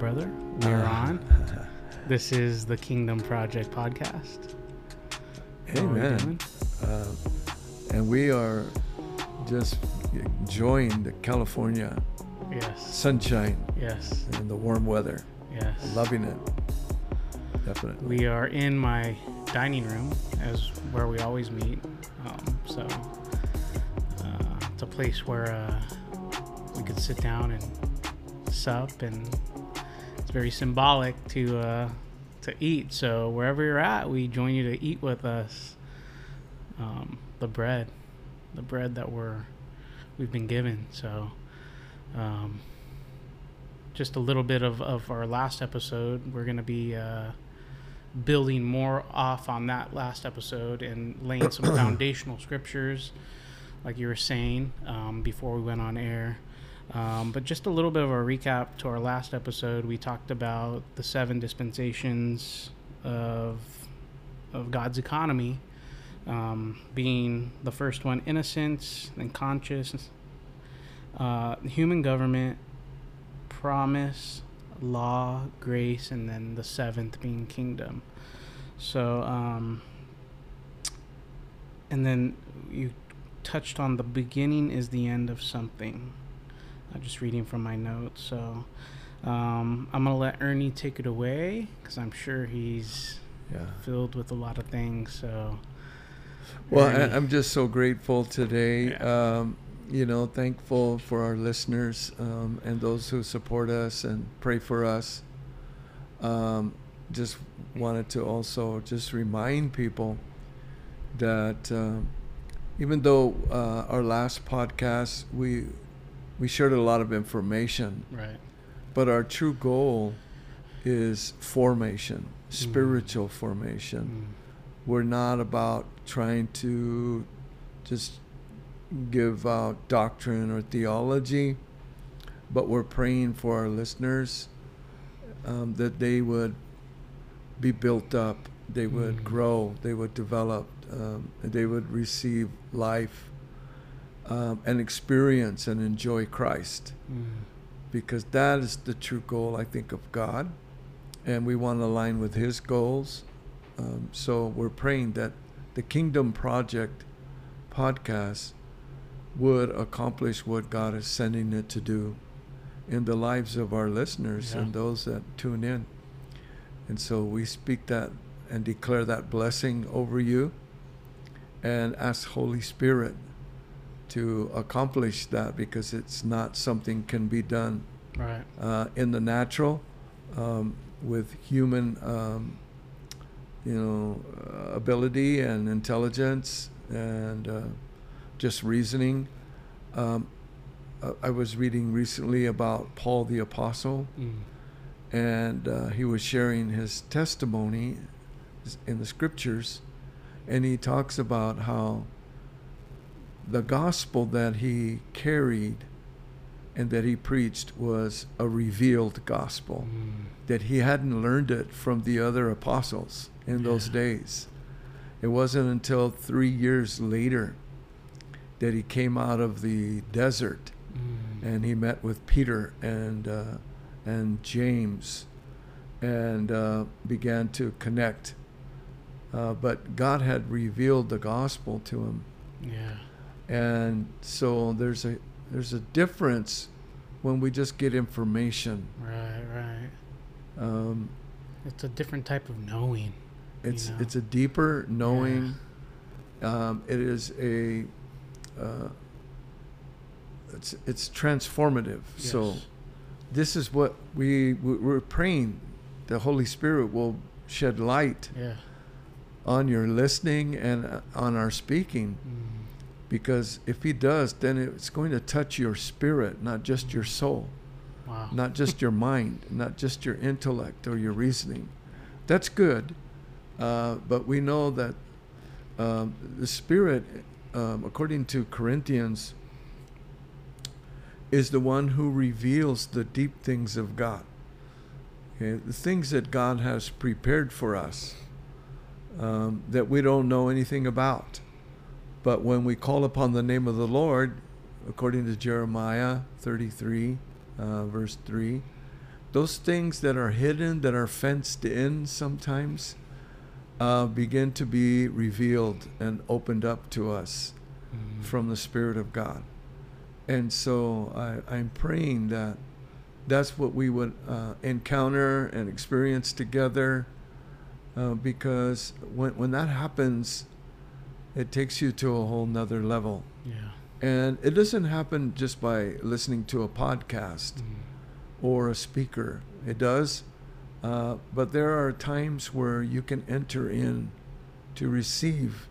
brother. We're on. This is the Kingdom Project podcast. Amen. Uh, and we are just enjoying the California Yes. sunshine Yes. and the warm weather. Yes. Loving it. Definitely. We are in my dining room, as where we always meet. Um, so uh, it's a place where uh, we could sit down and sup, and it's very symbolic to uh, to eat. So wherever you're at, we join you to eat with us. Um, the bread, the bread that we're we've been given. So. Um, just a little bit of, of our last episode. We're going to be uh, building more off on that last episode and laying some foundational scriptures, like you were saying um, before we went on air. Um, but just a little bit of a recap to our last episode. We talked about the seven dispensations of of God's economy, um, being the first one innocence, then conscience, uh, human government, promise, law, grace, and then the seventh being kingdom. So, um, and then you touched on the beginning is the end of something. I'm just reading from my notes. So, um, I'm going to let Ernie take it away because I'm sure he's yeah. filled with a lot of things. So, Well, Ernie. I, I'm just so grateful today. Yeah. Um, you know, thankful for our listeners um, and those who support us and pray for us. Um, just wanted to also just remind people that um, even though uh, our last podcast we we shared a lot of information, right. but our true goal is formation, spiritual formation Mm. we're not about trying to just give out doctrine or theology, but we're praying for our listeners um, that they would be built up, they would Mm. grow, they would develop, um, and they would receive life um, and experience and enjoy Christ Mm. because that is the true goal, I think, of God. And we want to align with His goals. Um, so we're praying that the Kingdom Project podcast would accomplish what God is sending it to do in the lives of our listeners Yeah. and those that tune in. And so we speak that and declare that blessing over you and ask Holy Spirit to accomplish that because it's not something can be done Right. uh, in the natural um, with human um, you know uh, ability and intelligence and uh, just reasoning um, I- I was reading recently about Paul the apostle Mm. and uh, he was sharing his testimony in the scriptures and he talks about how the gospel that he carried and that he preached was a revealed gospel Mm. that he hadn't learned it from the other apostles in those Yeah. days it wasn't until 3 years later that he came out of the desert Mm. and he met with Peter and uh, and James, and uh, began to connect. Uh, but God had revealed the gospel to him, Yeah. And so there's a there's a difference when we just get information. Right. Right. Um, It's a different type of knowing. it's know? it's a deeper knowing. Um, it is a uh, it's it's transformative. So. This is what we we- we're praying the holy spirit will shed light Yeah. on your listening and uh, on our speaking Mm. Because if he does then it's going to touch your spirit not just your soul Wow. not just your mind not just your intellect or your reasoning that's good uh, but we know that um, the spirit um, according to corinthians is the one who reveals the deep things of God. Okay, the things that God has prepared for us um, that we don't know anything about. But when we call upon the name of the Lord, according to Jeremiah 33, uh, verse 3, those things that are hidden, that are fenced in sometimes, uh, begin to be revealed and opened up to us Mhm. from the Spirit of God. And so I, I'm praying that that's what we would uh, encounter and experience together uh, because when, when that happens, it takes you to a whole nother level. Yeah. And it doesn't happen just by listening to a podcast Mhm. or a speaker. It does. Uh, but there are times where you can enter in to receive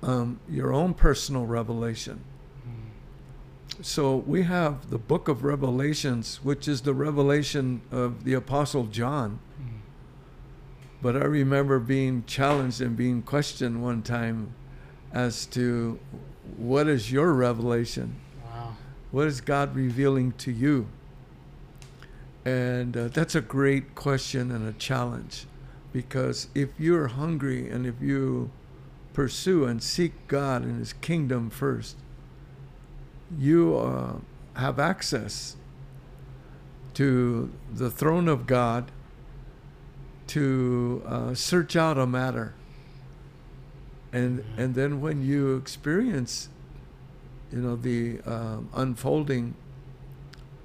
um, your own personal revelation. Mhm. So we have the book of Revelations, which is the revelation of the Apostle John. But I remember being challenged and being questioned one time as to what is your revelation? Wow. What is God revealing to you? And uh, that's a great question and a challenge because if you're hungry and if you pursue and seek God and His kingdom first, you uh, have access to the throne of God to uh, search out a matter. And, and then when you experience you know the um, unfolding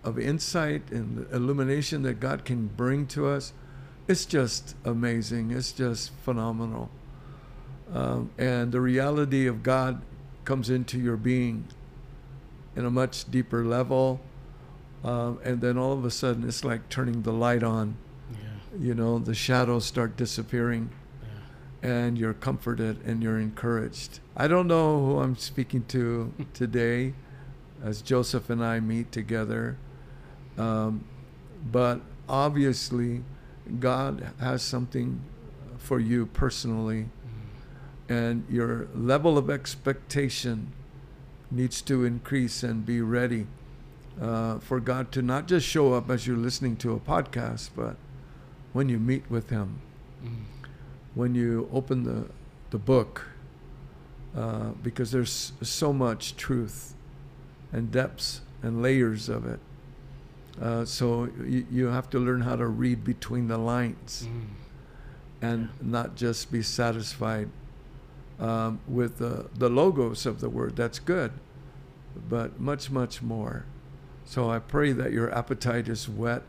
of insight and illumination that God can bring to us, it's just amazing. It's just phenomenal. Um, and the reality of God comes into your being in a much deeper level. Um, and then all of a sudden, it's like turning the light on. You know, the shadows start disappearing Yeah. and you're comforted and you're encouraged. I don't know who I'm speaking to today as Joseph and I meet together, um, but obviously, God has something for you personally, Mhm. and your level of expectation needs to increase and be ready uh, for God to not just show up as you're listening to a podcast, but when you meet with Him Mhm. when you open the, the book, uh, because there's so much truth and depths and layers of it. Uh, so you, you have to learn how to read between the lines Mhm. and not just be satisfied um, with the, the logos of the word. That's good, but much, much more. So I pray that your appetite is whet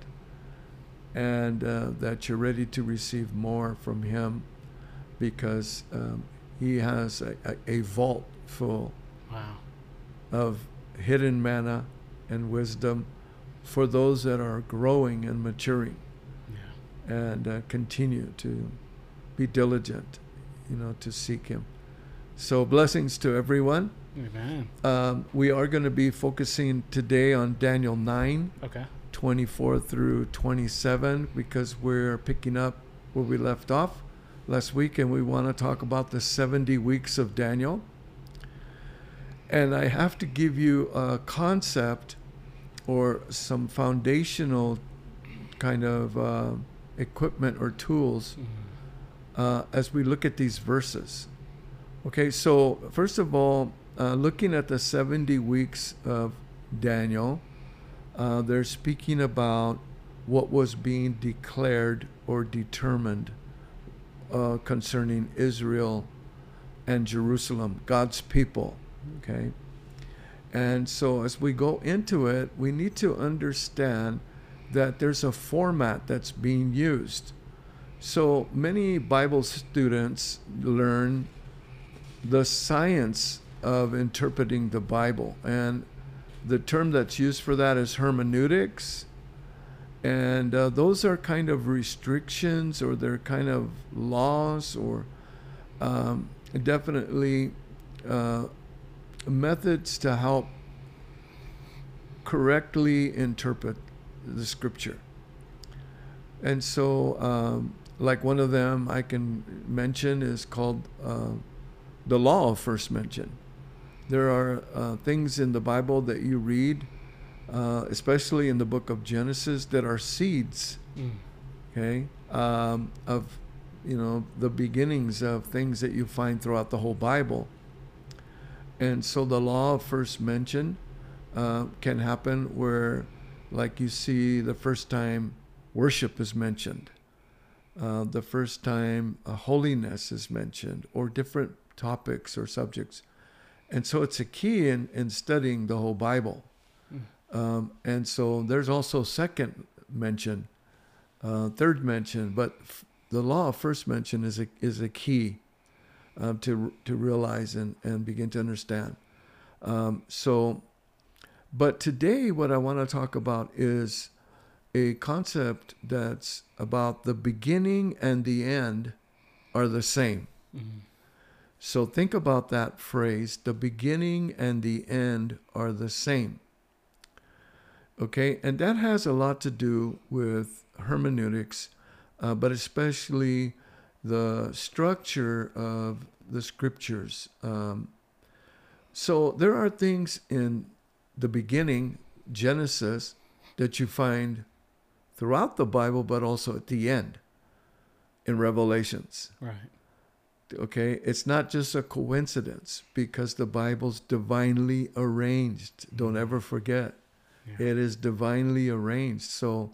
and uh, that you're ready to receive more from Him because um, He has a, a, a vault full Wow. of hidden manna and wisdom for those that are growing and maturing Yeah. and uh, continue to be diligent, you know, to seek Him. So, blessings to everyone. Amen. Um, we are going to be focusing today on Daniel 9, Okay. 24 through 27, because we're picking up where we left off last week, and we want to talk about the 70 weeks of Daniel. And I have to give you a concept or some foundational kind of uh, equipment or tools Mhm. uh, as we look at these verses. Okay, so first of all, uh, looking at the 70 weeks of Daniel, uh, they're speaking about what was being declared or determined uh, concerning Israel and Jerusalem, God's people. Okay, and so as we go into it, we need to understand that there's a format that's being used. So many Bible students learn the science of interpreting the Bible. And the term that's used for that is hermeneutics. And uh, those are kind of restrictions or they're kind of laws or um, definitely uh, methods to help correctly interpret the scripture. And so, um, like one of them I can mention is called uh, the law of first mention. There are uh, things in the Bible that you read, uh, especially in the book of Genesis, that are seeds, Mm. okay, um, of you know the beginnings of things that you find throughout the whole Bible. And so the law of first mention uh, can happen where, like you see the first time worship is mentioned, uh, the first time uh, holiness is mentioned, or different topics or subjects. And so it's a key in, in studying the whole Bible. Mm. Um, and so there's also second mention, uh, third mention, but f- the law of first mention is a, is a key um, to, to realize and, and begin to understand. Um, so, but today, what I want to talk about is a concept that's about the beginning and the end are the same. Mhm. So think about that phrase the beginning and the end are the same. Okay, and that has a lot to do with hermeneutics, uh, but especially the structure of the scriptures. Um, so there are things in the beginning, Genesis, that you find throughout the Bible, but also at the end in Revelations. Right. Okay, it's not just a coincidence because the Bible's divinely arranged. Don't ever forget. Yeah. It is divinely arranged. So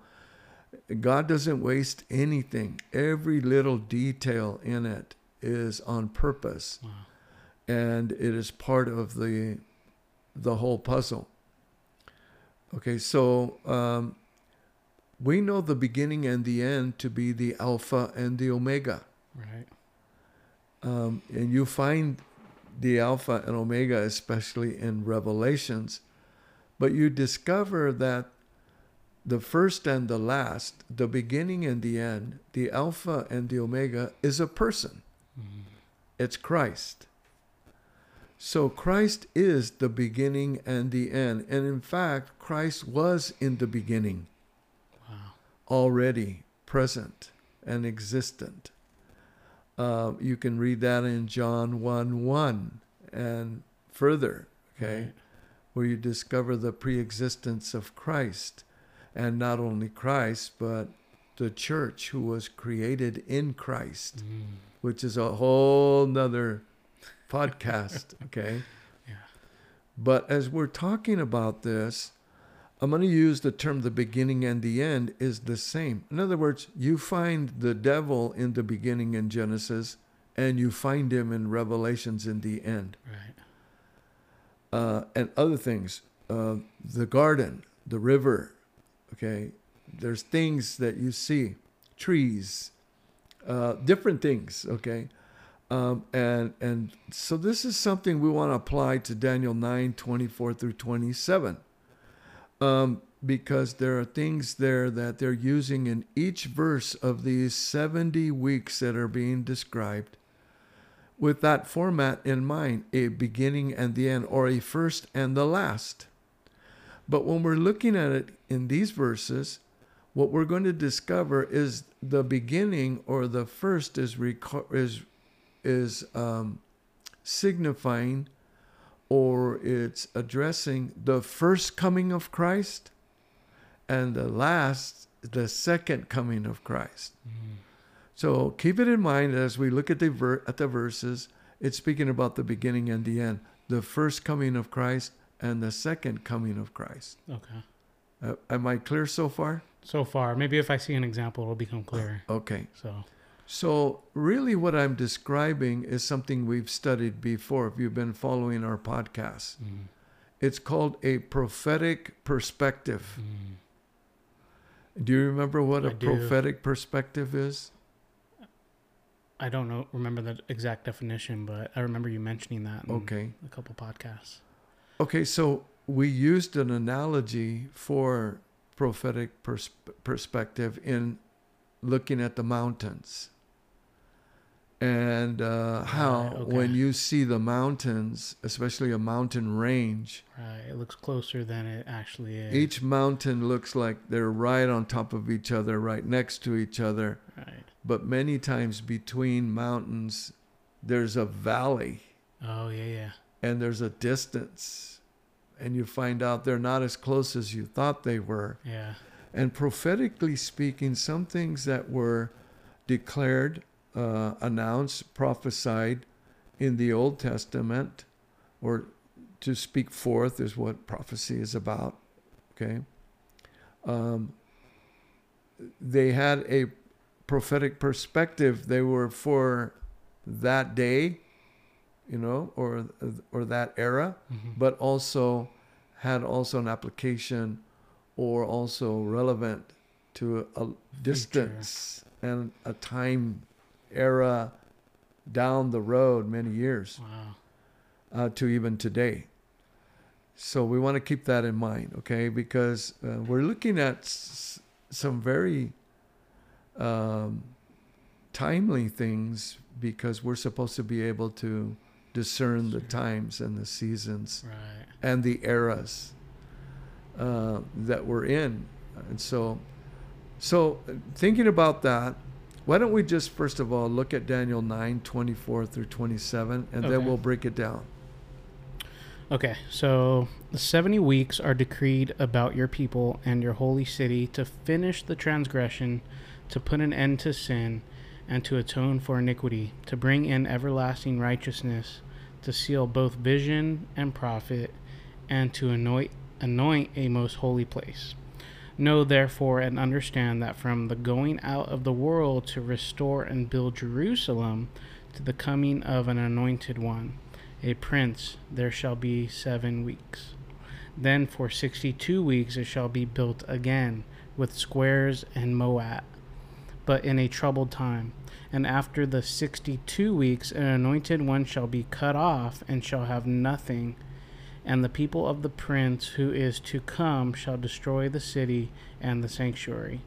God doesn't waste anything. Every little detail in it is on purpose Wow. and it is part of the the whole puzzle. Okay, so um, we know the beginning and the end to be the Alpha and the Omega. Right. Um, and you find the Alpha and Omega, especially in Revelations, but you discover that the first and the last, the beginning and the end, the Alpha and the Omega is a person. Mhm. It's Christ. So Christ is the beginning and the end. And in fact, Christ was in the beginning Wow. already present and existent. Uh, you can read that in John 1 1 and further, okay, Right. where you discover the pre existence of Christ. And not only Christ, but the church who was created in Christ, Mm. which is a whole nother podcast, okay? Yeah. But as we're talking about this, I'm going to use the term the beginning and the end is the same. In other words, you find the devil in the beginning in Genesis, and you find him in Revelations in the end. Right. Uh, and other things, uh, the garden, the river, okay? There's things that you see, trees, uh, different things, okay? Um, and and so this is something we want to apply to Daniel 9, 24 through 27. Um, because there are things there that they're using in each verse of these 70 weeks that are being described with that format in mind a beginning and the end, or a first and the last. But when we're looking at it in these verses, what we're going to discover is the beginning or the first is is is um, signifying or it's addressing the first coming of Christ and the last the second coming of Christ. Mm. So keep it in mind as we look at the ver- at the verses. It's speaking about the beginning and the end, the first coming of Christ and the second coming of Christ. Okay. Uh, am I clear so far? So far, maybe if I see an example, it'll become clear. Okay. So. So really, what I'm describing is something we've studied before. If you've been following our podcast, Mm. it's called a prophetic perspective. Mm. Do you remember what a do. prophetic perspective is? I don't know, remember the exact definition, but I remember you mentioning that in Okay. a couple podcasts. Okay, so we used an analogy for prophetic pers- perspective in looking at the mountains. And uh, how, Right, okay. when you see the mountains, especially a mountain range, Right. It looks closer than it actually is. each mountain looks like they're right on top of each other, right next to each other. Right. But many times between mountains, there's a valley Oh yeah, yeah. and there's a distance. And you find out they're not as close as you thought they were. Yeah. And prophetically speaking, some things that were declared, uh, announced, prophesied in the Old Testament, or to speak forth is what prophecy is about. Okay. um, they had a prophetic perspective. They were for that day, you know, or or that era, Mhm. but also had also an application or also relevant to a distance and a time era down the road many years wow. uh, to even today. So we want to keep that in mind, okay? Because uh, we're looking at s- some very um, timely things because we're supposed to be able to discern the times and the seasons Right. and the eras uh, that we're in. And so, so uh, thinking about that, why don't we just first of all look at Daniel 9, 24 through 27, and then we'll break it down. Okay, so the 70 weeks are decreed about your people and your holy city to finish the transgression, to put an end to sin, and to atone for iniquity, to bring in everlasting righteousness, to seal both vision and prophet, and to anoint, anoint a most holy place. Know therefore and understand that from the going out of the world to restore and build Jerusalem to the coming of an anointed one, a prince, there shall be seven weeks. Then for sixty two weeks it shall be built again, with squares and moat, but in a troubled time. And after the sixty two weeks an anointed one shall be cut off, and shall have nothing. And the people of the prince who is to come shall destroy the city and the sanctuary.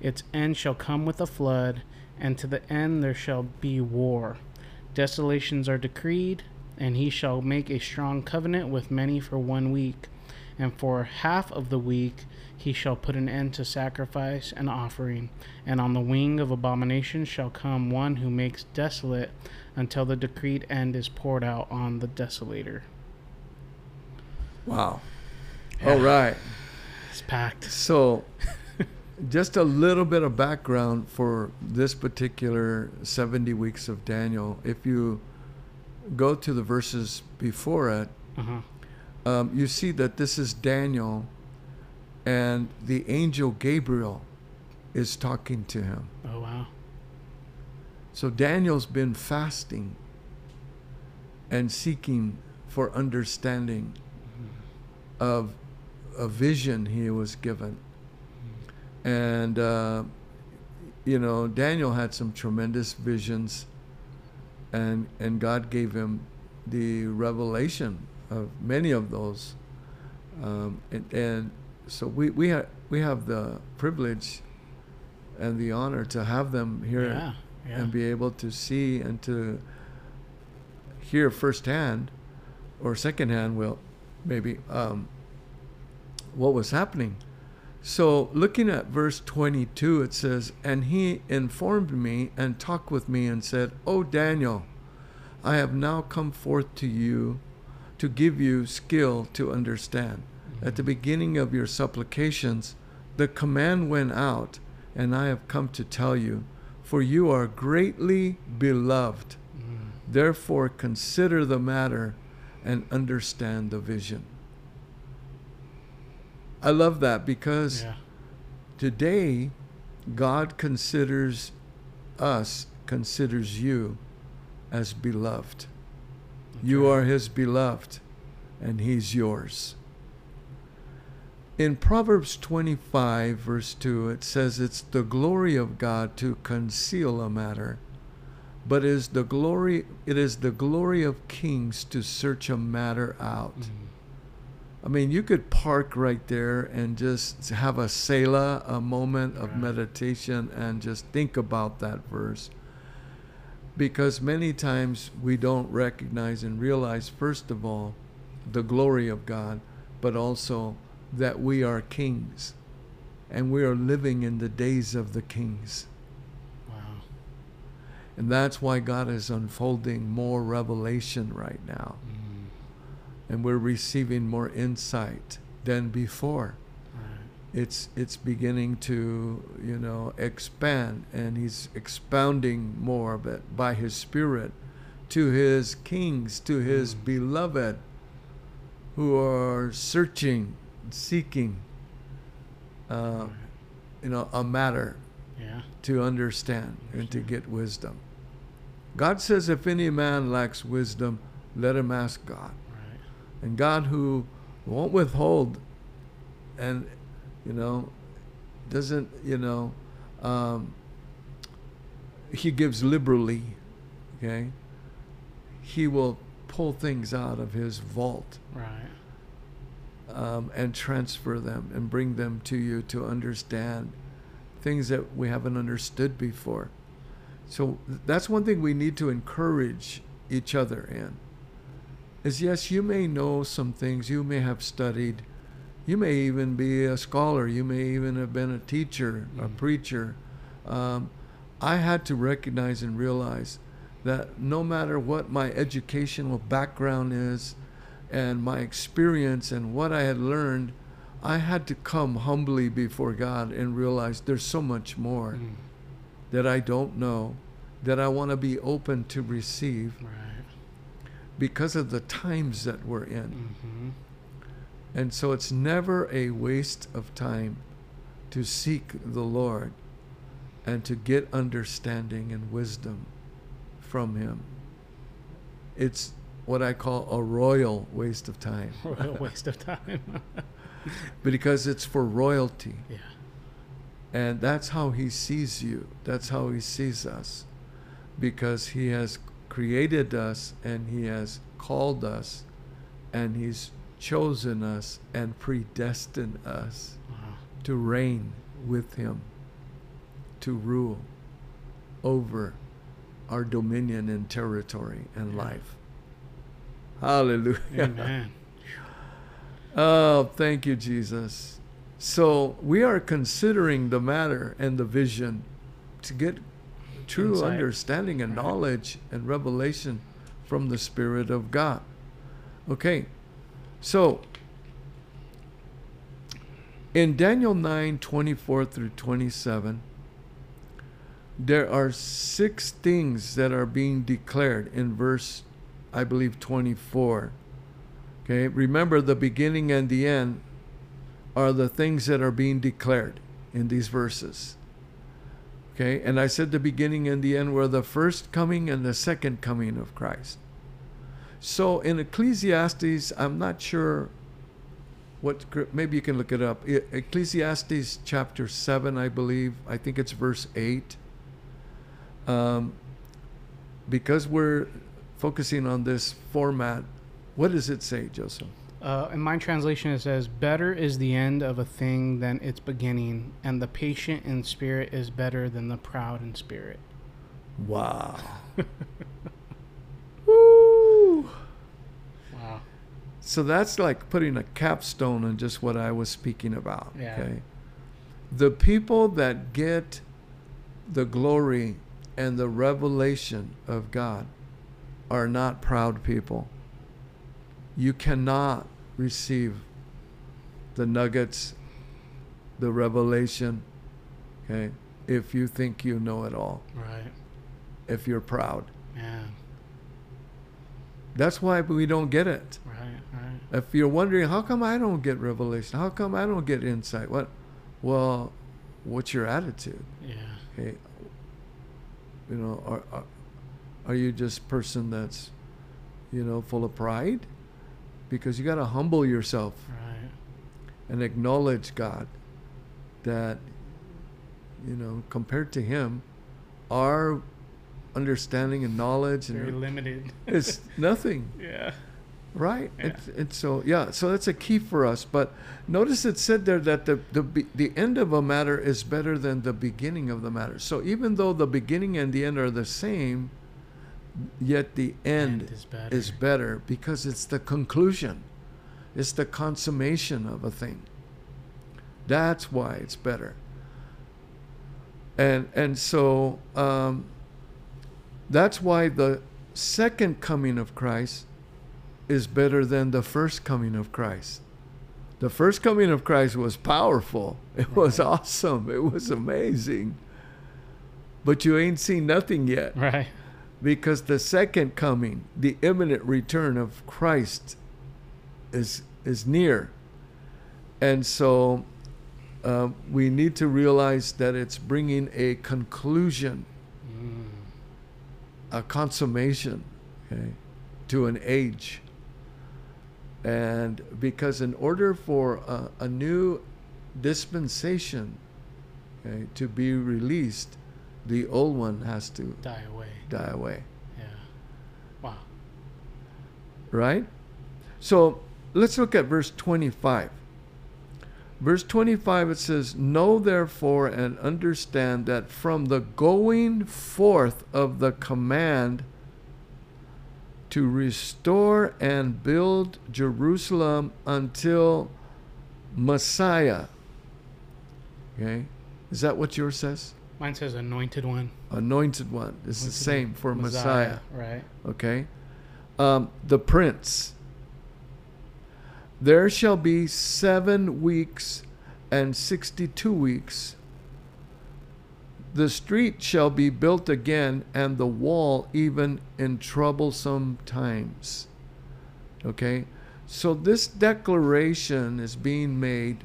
Its end shall come with a flood, and to the end there shall be war. Desolations are decreed, and he shall make a strong covenant with many for one week. And for half of the week he shall put an end to sacrifice and offering. And on the wing of abomination shall come one who makes desolate until the decreed end is poured out on the desolator. Wow. Yeah. All right. It's packed. So, just a little bit of background for this particular 70 weeks of Daniel. If you go to the verses before it, Uh huh. um, you see that this is Daniel and the angel Gabriel is talking to him. Oh wow. So Daniel's been fasting and seeking for understanding of a vision he was given. And, uh, you know, Daniel had some tremendous visions, and, and God gave him the revelation of many of those. Um, and, and so we, we, ha- we have the privilege and the honor to have them here Yeah. Yeah. and be able to see and to hear firsthand or secondhand, well, maybe, um, what was happening. So, looking at verse 22, it says, And he informed me and talked with me and said, O Daniel, I have now come forth to you to give you skill to understand. At the beginning of your supplications, the command went out, and I have come to tell you, for you are greatly beloved. Mm. Therefore, consider the matter and understand the vision. I love that because Yeah. today God considers us, considers you as beloved. You are his beloved, and he's yours. In Proverbs 25, verse 2, it says, It's the glory of God to conceal a matter, but is the glory, it is the glory of kings to search a matter out. Mm. I mean, you could park right there and just have a Selah, a moment of Right. meditation, and just think about that verse. Because many times we don't recognize and realize, first of all, the glory of God, but also that we are kings and we are living in the days of the kings. And that's why God is unfolding more revelation right now. Mm. And we're receiving more insight than before. Right. it's it's beginning to you know expand and he's expounding more of it by his spirit to his kings to his Mm. beloved who are searching seeking uh, you know, a matter Yeah. to understand and to get wisdom. God says, if any man lacks wisdom, let him ask God. Right. And God, who won't withhold and, you know, doesn't, you know, um, he gives liberally, okay? He will pull things out of his vault Right. um, and transfer them and bring them to you to understand things that we haven't understood before. So that's one thing we need to encourage each other in. Is yes, you may know some things, you may have studied, you may even be a scholar, you may even have been a teacher, a Mhm. preacher. Um, I had to recognize and realize that no matter what my educational background is and my experience and what I had learned, I had to come humbly before God and realize there's so much more Mm. That I don't know, that I want to be open to receive Right. because of the times that we're in. Mm-hmm. And so it's never a waste of time to seek the Lord and to get understanding and wisdom from Him. It's what I call a royal waste of time Royal waste of time. because it's for royalty. yeah. And that's how He sees you, that's how He sees us because He has created us and He has called us and He's chosen us and predestined us. Wow. to reign with him, to rule over our dominion and territory and Yeah. life. Hallelujah. Amen. Oh, thank you, Jesus. So we are considering the matter and the vision to get true Insight. understanding and Right. knowledge and revelation from the Spirit of God. Okay, so in Daniel 9 24 through 27, there are six things that are being declared in verse, I believe, 24. Okay, remember the beginning and the end are the things that are being declared in these verses. Okay, and I said the beginning and the end were the first coming and the second coming of Christ. So in Ecclesiastes, I'm not sure what, maybe you can look it up. Ecclesiastes chapter 7, I believe, I think it's verse 8. Um, because we're focusing on this format, what does it say, Joseph? Uh, in my translation, it says, Better is the end of a thing than its beginning, and the patient in spirit is better than the proud in spirit. Wow. Woo! Wow. So that's like putting a capstone on just what I was speaking about. Yeah. Okay. The people that get the glory and the revelation of God are not proud people. You cannot receive the nuggets, the revelation, okay, if you think you know it all, Right. if you're proud. Yeah. That's why we don't get it. Right. Right. If you're wondering, how come I don't get revelation? How come I don't get insight? What? Well, what's your attitude? Yeah. Okay. You know, are, are, are you just person that's, you know, full of pride? Because you got to humble yourself Right. and acknowledge God that, you know, compared to Him, our understanding and knowledge Very and limited. it's nothing. yeah. Right. Yeah. It's, it's so yeah. So that's a key for us. But notice it said there that the the the end of a matter is better than the beginning of the matter. So even though the beginning and the end are the same, yet the end, End is better. is better because it's the conclusion. It's the consummation of a thing. That's why it's better. And and so um, that's why the second coming of Christ is better than the first coming of Christ. The first coming of Christ was powerful. It was awesome. It was amazing. But you ain't seen nothing yet Right. Because the second coming, the imminent return of Christ is is near. And so uh, we need to realize that it's bringing a conclusion, Mm. a consummation, okay, to an age. And because in order for a, a new dispensation okay, to be released, the old one has to Die away. die away. Yeah. Wow. right? So let's look at verse 25. Verse 25 it says, Know therefore and understand that from the going forth of the command to restore and build Jerusalem until Messiah. Okay? Is that what yours says? Mine says anointed one. Anointed one. It's the same for Messiah. Right. Okay? Um, the prince. There shall be seven weeks and sixty two weeks. The street shall be built again, and the wall even in troublesome times. Okay? So this declaration is being made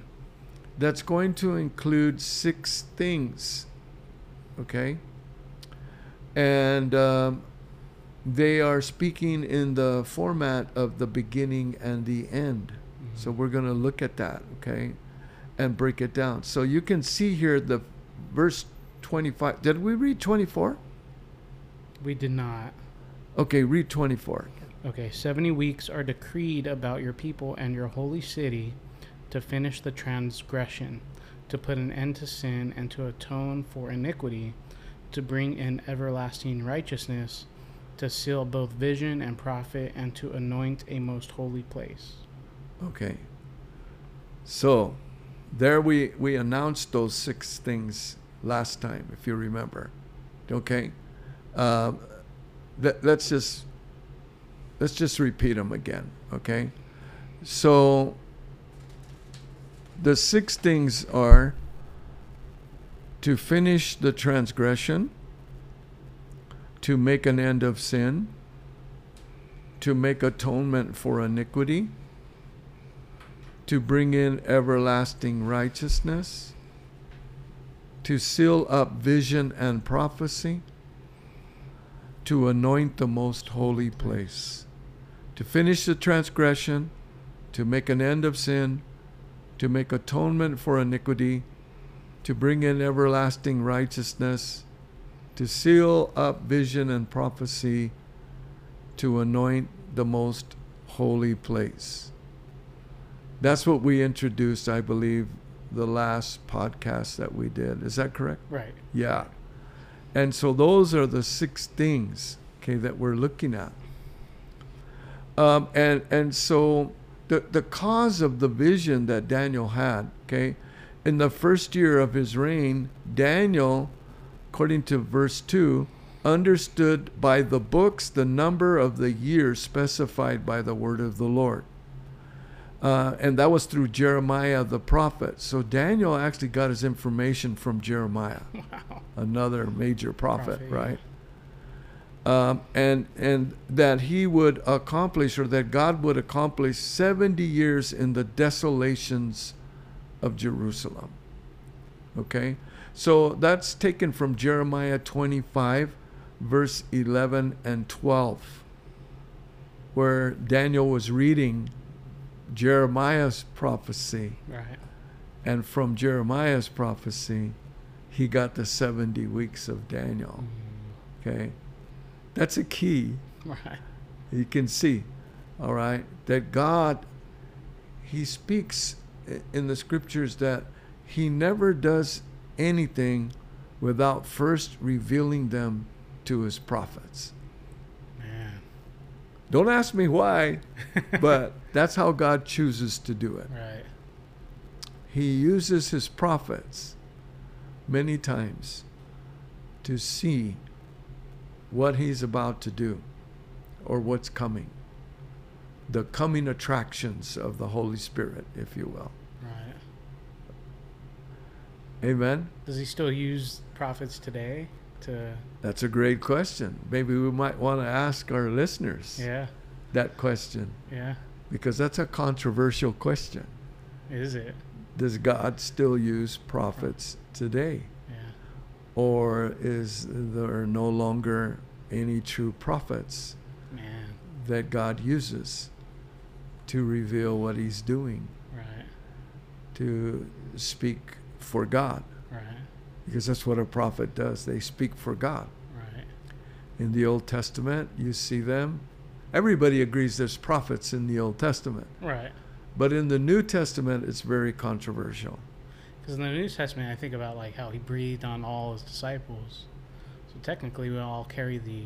that's going to include six things. Okay? And um, they are speaking in the format of the beginning and the end. So Mhm. we're going to look at that, okay, and break it down. So you can see here the verse 25. Did we read 24? we did not. Okay, read 24. Okay, 70 weeks are decreed about your people and your holy city to finish the transgression, to put an end to sin, and to atone for iniquity, to bring in everlasting righteousness, to seal both vision and prophet, and to anoint a most holy place. Okay. So there we, we announced those six things last time, if you remember. Okay. Uh, let, let's just let's just repeat them again. Okay. So the six things are to finish the transgression, to make an end of sin, to make atonement for iniquity, to bring in everlasting righteousness, to seal up vision and prophecy, to anoint the most holy place, to finish the transgression, to make an end of sin, to make atonement for iniquity, to bring in everlasting righteousness, to seal up vision and prophecy, to anoint the most holy place. That's what we introduced, I believe, the last podcast that we did. Is that correct? Right. Yeah. And so those are the six things, okay, that we're looking at. Um, and and so the the cause of the vision that Daniel had, okay, in the first year of his reign, Daniel, according to verse two, understood by the books the number of the years specified by the word of the Lord. Uh, and that was through Jeremiah the prophet. So Daniel actually got his information from Jeremiah Wow. another major prophet, Prophet, right? Um, and and that he would accomplish, or that God would accomplish, seventy years in the desolations of Jerusalem. Okay, so that's taken from Jeremiah twenty-five, verse eleven and twelve, where Daniel was reading Jeremiah's prophecy, Right. and from Jeremiah's prophecy, he got the 70 weeks of Daniel. Mm. Okay? That's a key. Right. You can see, all right, that God, He speaks in the scriptures that He never does anything without first revealing them to His prophets. Man. Don't ask me why, but that's how God chooses to do it. Right. He uses his prophets many times to see what he's about to do or what's coming. The coming attractions of the Holy Spirit, if you will. Right. Amen? Does he still use prophets today to? That's a great question. Maybe we might want to ask our listeners Yeah. that question Yeah. because that's a controversial question. Is it? does God still use prophets today? Or is there no longer any true prophets Man. that God uses to reveal what He's doing, Right. to speak for God? Right. Because that's what a prophet does. They speak for God. Right. In the Old Testament, you see them. Everybody agrees there's prophets in the Old Testament. Right. But in the New Testament, it's very controversial. Because in the New Testament, I think about like how he breathed on all his disciples. So technically, we all carry the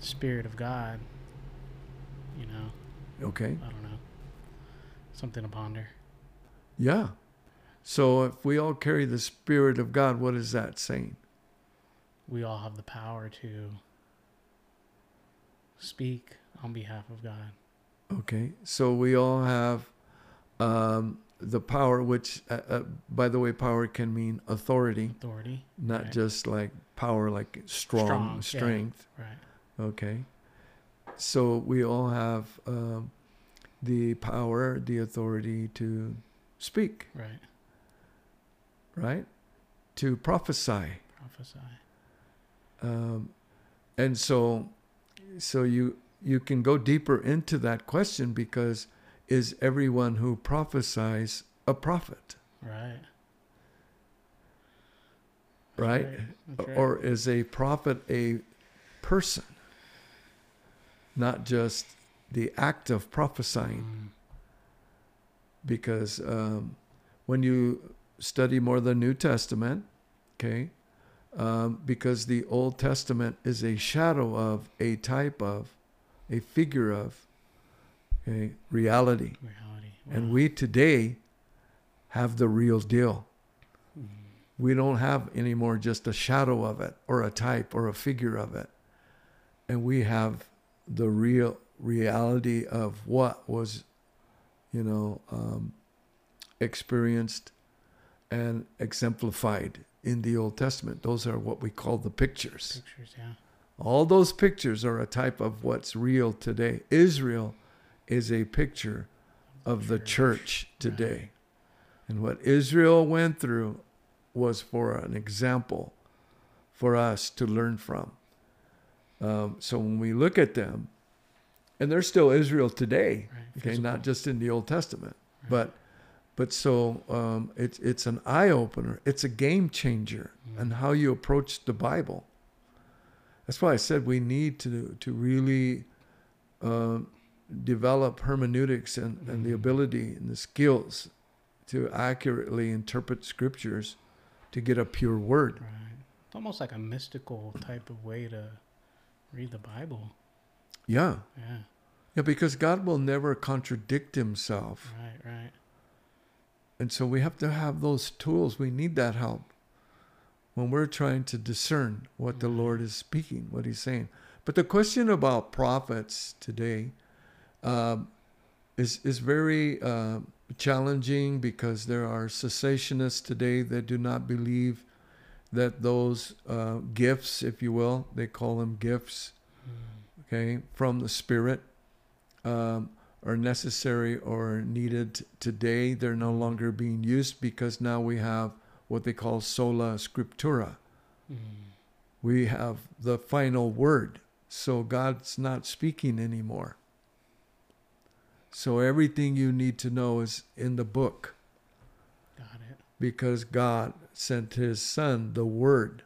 Spirit of God. You know, Okay? I don't know. Something to ponder. Yeah. So if we all carry the Spirit of God, what is that saying? We all have the power to speak on behalf of God. Okay. So we all have um, the power, which, uh, uh, by the way, power can mean authority, Authority. not Right. just like power, like strong, Strong, yeah. strength. Right. Okay. So we all have um, the power, the authority to speak, Right. right? To prophesy. Prophesy. Um, and so, so you you can go deeper into that question because is everyone who prophesies a prophet, Right. right? Right. Or is a prophet a person, not just the act of prophesying? Mm, because um, when you study more the New Testament, okay, um, because the Old Testament is a shadow of, a type of, a figure of, okay, reality. reality. And we today have the real deal. Mm, We don't have anymore just a shadow of it or a type or a figure of it. And we have the real reality of what was, you know, um, experienced and exemplified in the Old Testament. Those are what we call the pictures. Pictures, yeah. All those pictures are a type of what's real today. Israel is a picture of the church today. And what Israel went through was for an example for us to learn from. Um, so when we look at them, and they're still Israel today, Right. okay, not just in the Old Testament, Right. but but so um, it's it's an eye opener. It's a game changer Mm. on how you approach the Bible. That's why I said we need to to really um, develop hermeneutics and, and the Mhm. ability and the skills to accurately interpret scriptures to get a pure word. Right. It's almost like a mystical type of way to read the Bible. Yeah. Yeah. Yeah, because God will never contradict himself. Right. Right. And so we have to have those tools. We need that help when we're trying to discern what the Mhm. Lord is speaking, what He's saying. But the question about prophets today um, is is very uh, challenging because there are cessationists today that do not believe that those uh, gifts, if you will, they call them gifts, okay, from the Spirit um, are necessary or needed today. They're no longer being used because now we have what they call sola scriptura. Mm. We have the final word. So God's not speaking anymore. So everything you need to know is in the book Got it. because God sent his son, the word.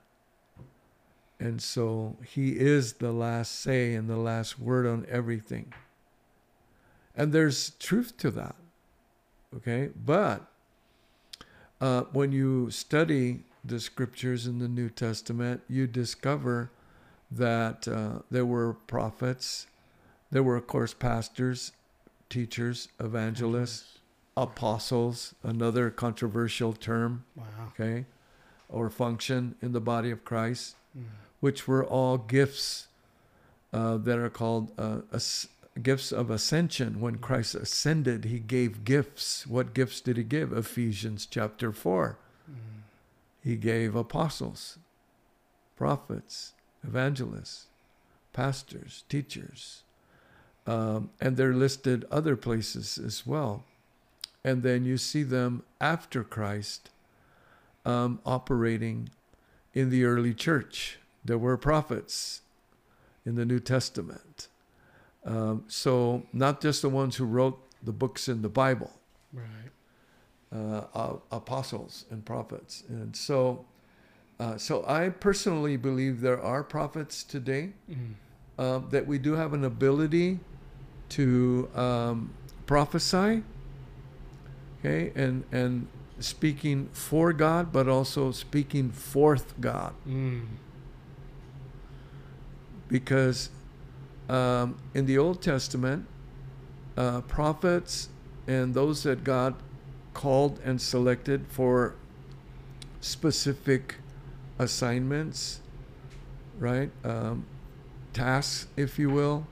And so he is the last say and the last word on everything. And there's truth to that. Okay? But uh, when you study the scriptures in the New Testament, you discover that uh, there were prophets, there were, of course, pastors, teachers, evangelists, apostles, another controversial term Wow. okay, or function in the body of Christ, Mm. which were all gifts uh, that are called uh, as- gifts of ascension. When Christ ascended, he gave gifts. What gifts did he give? Ephesians chapter 4. Mm. He gave apostles, prophets, evangelists, pastors, teachers. Um, and they're listed other places as well. and then you see them after Christ um, operating in the early church. There were prophets in the New Testament. Um, so, not just the ones who wrote the books in the Bible, Right. uh, uh, apostles and prophets. And so, uh, so I personally believe there are prophets today Mm. um, that we do have an ability to um, prophesy, okay, and and speaking for God, but also speaking forth God, Mm. because um, in the Old Testament, uh, prophets and those that God called and selected for specific assignments, right? Um, tasks, if you will.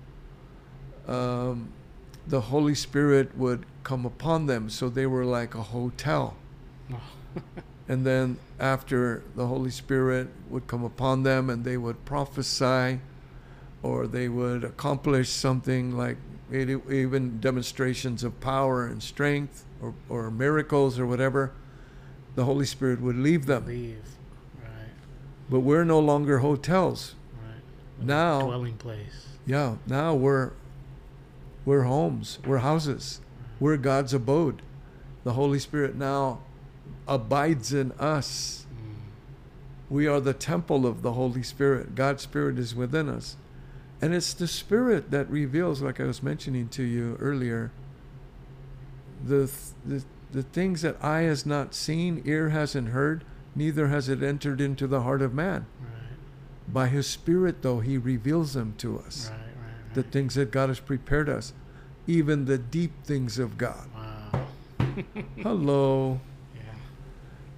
Um, the Holy Spirit would come upon them, so they were like a hotel. And then after the Holy Spirit would come upon them and they would prophesy or they would accomplish something like even demonstrations of power and strength or, or miracles or whatever, the Holy Spirit would leave them. Leave. Right. But we're no longer hotels. Right. Now- Dwelling place. Yeah, now we're we're homes, we're houses, we're God's abode. The Holy Spirit now abides in us. Mm. We are the temple of the Holy Spirit. God's Spirit is within us. And it's the Spirit that reveals, like I was mentioning to you earlier, the, the, the things that eye has not seen, ear hasn't heard, neither has it entered into the heart of man. Right. By His Spirit, though, He reveals them to us. Right. The things that God has prepared us, even the deep things of God. Wow. Hello. Yeah.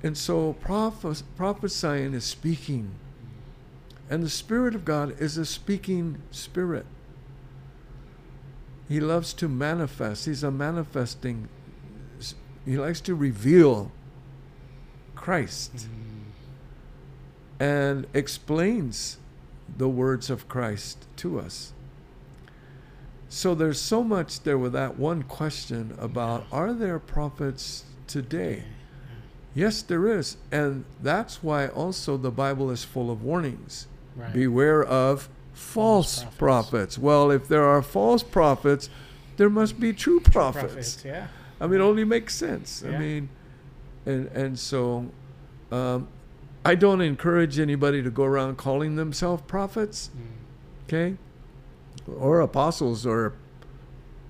And so prophes- prophesying is speaking. And the Spirit of God is a speaking spirit. He loves to manifest. He's a manifesting. He likes to reveal Christ Mm. and explains the words of Christ to us. So there's so much there with that one question about are there prophets today? Yes, there is. And that's why also the Bible is full of warnings. Right. Beware of false, prophets. prophets. Well, if there are false prophets, there must be true prophets. Prophets. Yeah. I mean, it only makes sense. Yeah. I mean, and and so, um, I don't encourage anybody to go around calling themselves prophets, Mm. okay, or apostles, or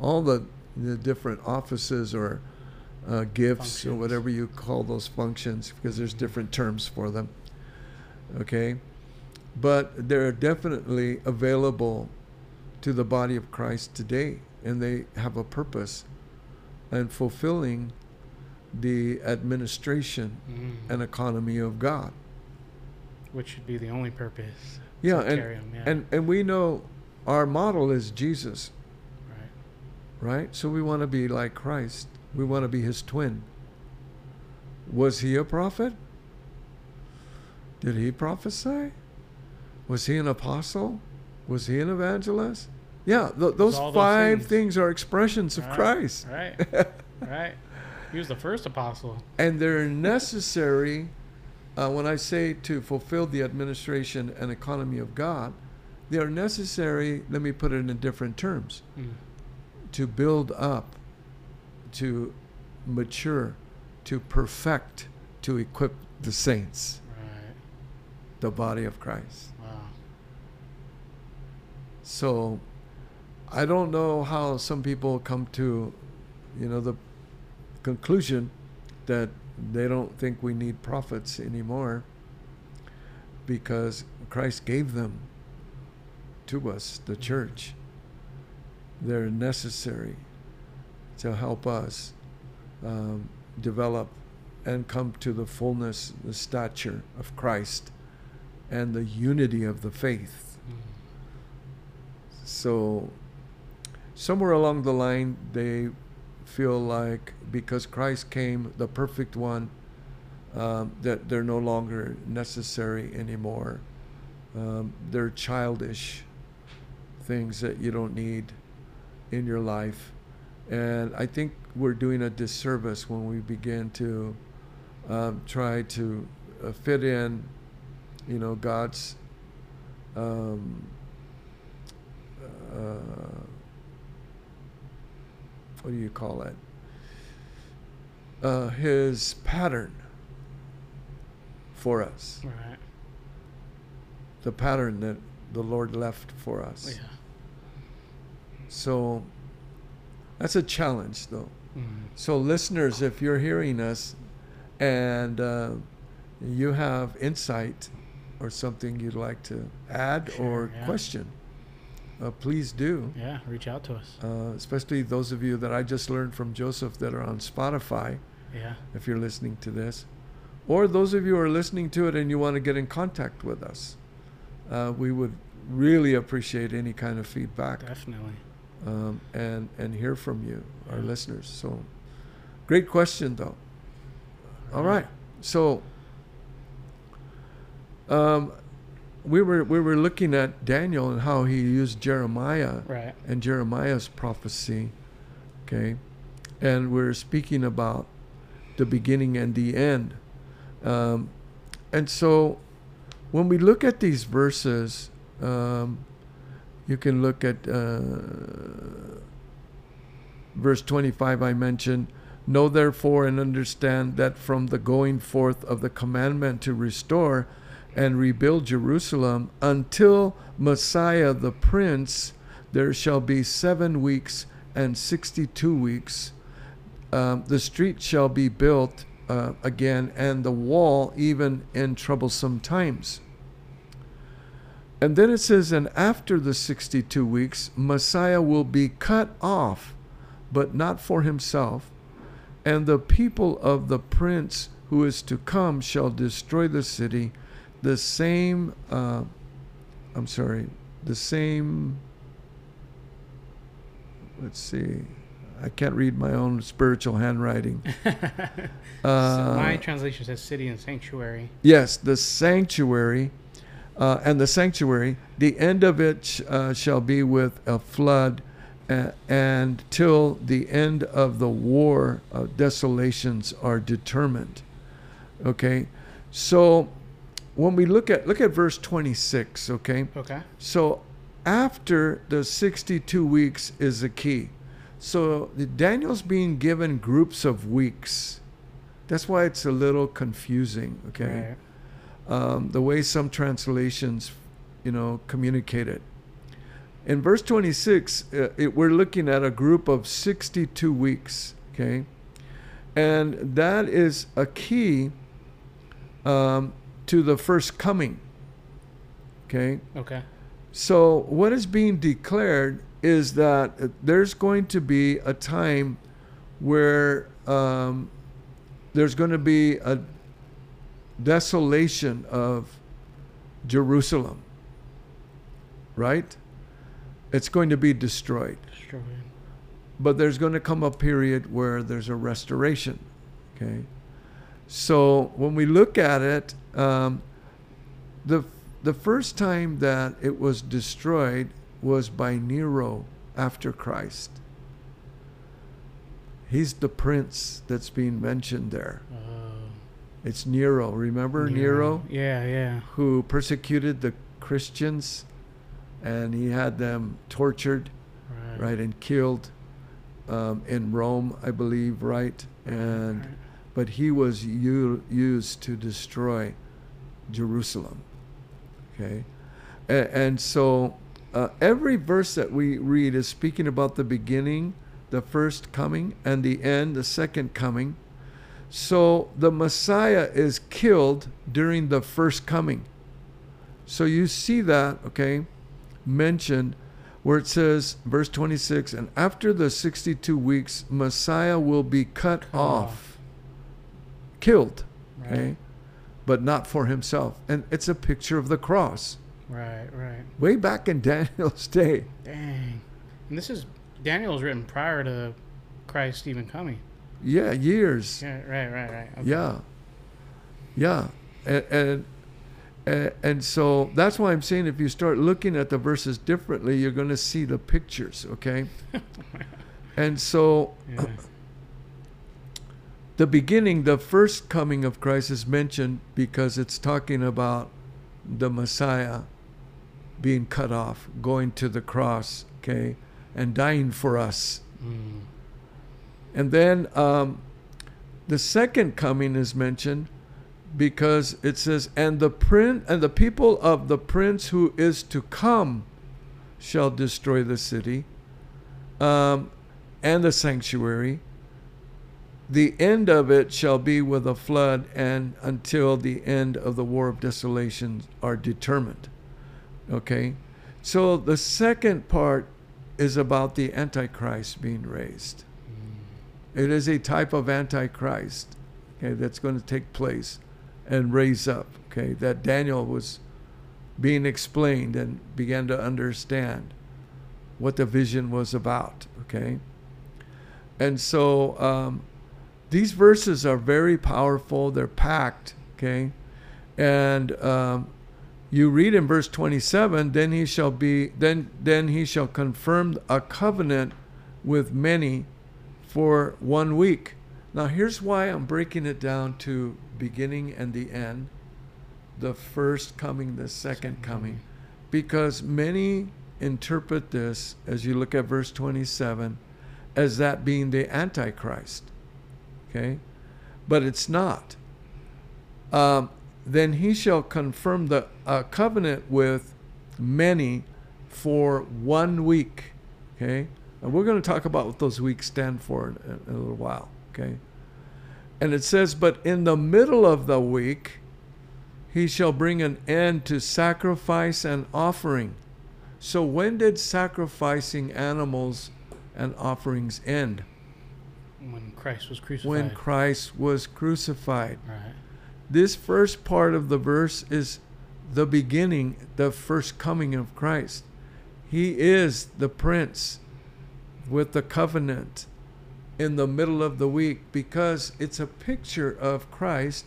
all the the different offices or uh, gifts or whatever you call those functions, because there's different terms for them. Okay, but they're definitely available to the body of Christ today, and they have a purpose and fulfilling the administration Mm. and economy of God. Which should be the only purpose. Yeah, and, carry 'em, yeah. and and we know our model is Jesus, right. right? So we want to be like Christ. We want to be his twin. Was he a prophet? Did he prophesy? Was he an apostle? Was he an evangelist? Yeah, th- those those five things. things. are expressions of Right, Christ. Right. right. He was the first apostle. and they're necessary uh, when I say to fulfill the administration and economy of God, they are necessary, let me put it in different terms, Mm. to build up, to mature, to perfect, to equip the saints, Right. the body of Christ. Wow. So I don't know how some people come to, you know, the conclusion that they don't think we need prophets anymore because Christ gave them to us, the church. They're necessary to help us um, develop and come to the fullness, the stature of Christ, and the unity of the faith. Mm. So, somewhere along the line, they feel like because Christ came, the perfect one, um, that they're no longer necessary anymore. Um, they're childish things that you don't need in your life. And I think we're doing a disservice when we begin to um, try to uh, fit in, you know, God's um, uh, what do you call it? Uh, his pattern for us, Right. the pattern that the Lord left for us. Yeah. So that's a challenge, though. Mhm. So, listeners, if you're hearing us and uh, you have insight or something you'd like to add or yeah. question, uh, please do. Yeah. Reach out to us. Uh, especially those of you that I just learned from Joseph that are on Spotify, Yeah. if you're listening to this, or those of you who are listening to it and you want to get in contact with us. Uh, we would really appreciate any kind of feedback Definitely. Um, and and hear from you, our Yeah. listeners. So, great question, though. All right, so um, we were we were looking at Daniel and how he used Jeremiah Right. and Jeremiah's prophecy, okay, and we're speaking about the beginning and the end, um, and so when we look at these verses. Um, you can look at uh, verse 25 I mentioned. Know therefore and understand that from the going forth of the commandment to restore and rebuild Jerusalem until Messiah the Prince, there shall be seven weeks and 62 weeks. Um, the street shall be built uh, again, and the wall even in troublesome times. And then it says, and after the 62 weeks, Messiah will be cut off, but not for himself. And the people of the prince who is to come shall destroy the city. The same, uh, I'm sorry, the same, let's see, I can't read my own spiritual handwriting. So Uh, my translation says city and sanctuary. Yes, the sanctuary, uh, and the sanctuary, the end of it sh- uh, shall be with a flood, uh, and till the end of the war, uh, desolations are determined. Okay, so when we look at look at verse twenty six. Okay, Okay. so after the 62 weeks is the key. So the- Daniel's being given groups of weeks. That's why it's a little confusing, okay? Right. Um, the way some translations, you know, communicate it. In verse 26, uh, it, we're looking at a group of 62 weeks, okay? And that is a key um, to the first coming, okay? Okay. So, what is being declared is that there's going to be a time where um, there's going to be a desolation of Jerusalem, right? It's going to be destroyed. Destroyed. But there's going to come a period where there's a restoration, okay? So, when we look at it, um, the the first time that it was destroyed was by Nero after Christ. He's the prince that's being mentioned there. Uh, It's Nero. Remember Nero, Yeah, yeah. who persecuted the Christians and he had them tortured, Right. right, and killed um, in Rome, I believe, right? And Right. but he was u- used to destroy Jerusalem. Okay, and, and so uh, every verse that we read is speaking about the beginning, the first coming, and the end, the second coming. So the Messiah is killed during the first coming. So you see that, okay, mentioned where it says, verse 26, and after the 62 weeks, Messiah will be cut, off, off. killed, Right. okay, but not for himself. And it's a picture of the cross. Right, right. Way back in Daniel's day. Dang. And this is Daniel's written prior to Christ even coming. Yeah, years. Yeah, right, right, right. Okay. Yeah. Yeah. And, and and and so that's why I'm saying if you start looking at the verses differently, you're going to see the pictures, okay? And so Yeah. the beginning, the first coming of Christ is mentioned because it's talking about the Messiah being cut off, going to the cross, okay, and dying for us. Mm. And then um, the second coming is mentioned because it says, "And the prince and the people of the prince who is to come shall destroy the city um, and the sanctuary. The end of it shall be with a flood, and until the end of the war of desolation are determined." Okay, so the second part is about the Antichrist being raised. It is a type of antichrist, okay, that's going to take place and raise up, okay, that Daniel was being explained and began to understand what the vision was about, okay? And so um, these verses are very powerful, they're packed, okay? And um, you read in verse 27 then he shall be then then he shall confirm a covenant with many for one week. Now, here's why I'm breaking it down to beginning and the end, the first coming, the second coming, because many interpret this, as you look at verse 27, as that being the Antichrist. Okay? But it's not. Um, then he shall confirm the uh, covenant with many for one week. Okay? And we're going to talk about what those weeks stand for in, in a little while. Okay? And it says, But in the middle of the week, he shall bring an end to sacrifice and offering. So when did sacrificing animals and offerings end? When Christ was crucified. When Christ was crucified. right. This first part of the verse is the beginning, the first coming of Christ. He is the prince with the covenant in the middle of the week because it's a picture of Christ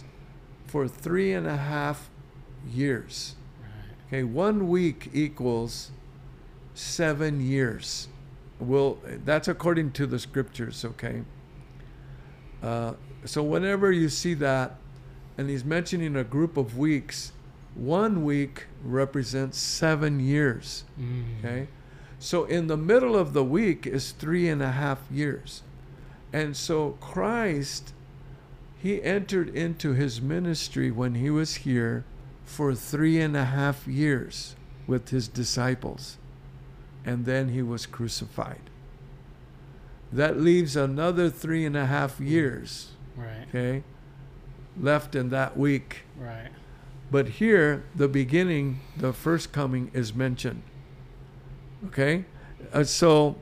for three and a half years. Okay, one week equals seven years. Well, that's according to the scriptures, okay? Uh, so whenever you see that, and he's mentioning a group of weeks, one week represents seven years, Mm. okay? So in the middle of the week is three and a half years. And so Christ, he entered into his ministry when he was here for three and a half years with his disciples. And then he was crucified. That leaves another three and a half years, Right. okay, left in that week. Right. But here, the beginning, the first coming is mentioned. Okay? Uh, so,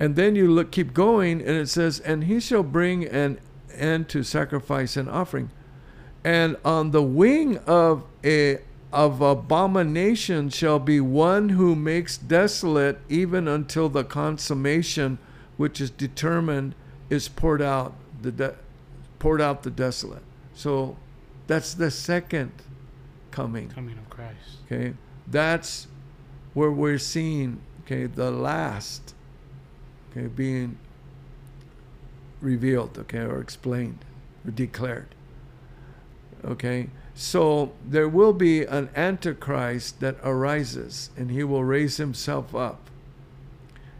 and then you look, keep going, and it says, And he shall bring an end to sacrifice and offering. And on the wing of a of abomination shall be one who makes desolate even until the consummation which is determined is poured out the de- poured out the desolate. So that's the second coming. Coming of Christ. Okay, that's where we're seeing okay the last okay being revealed okay or explained or declared. Okay, so there will be an antichrist that arises, and he will raise himself up,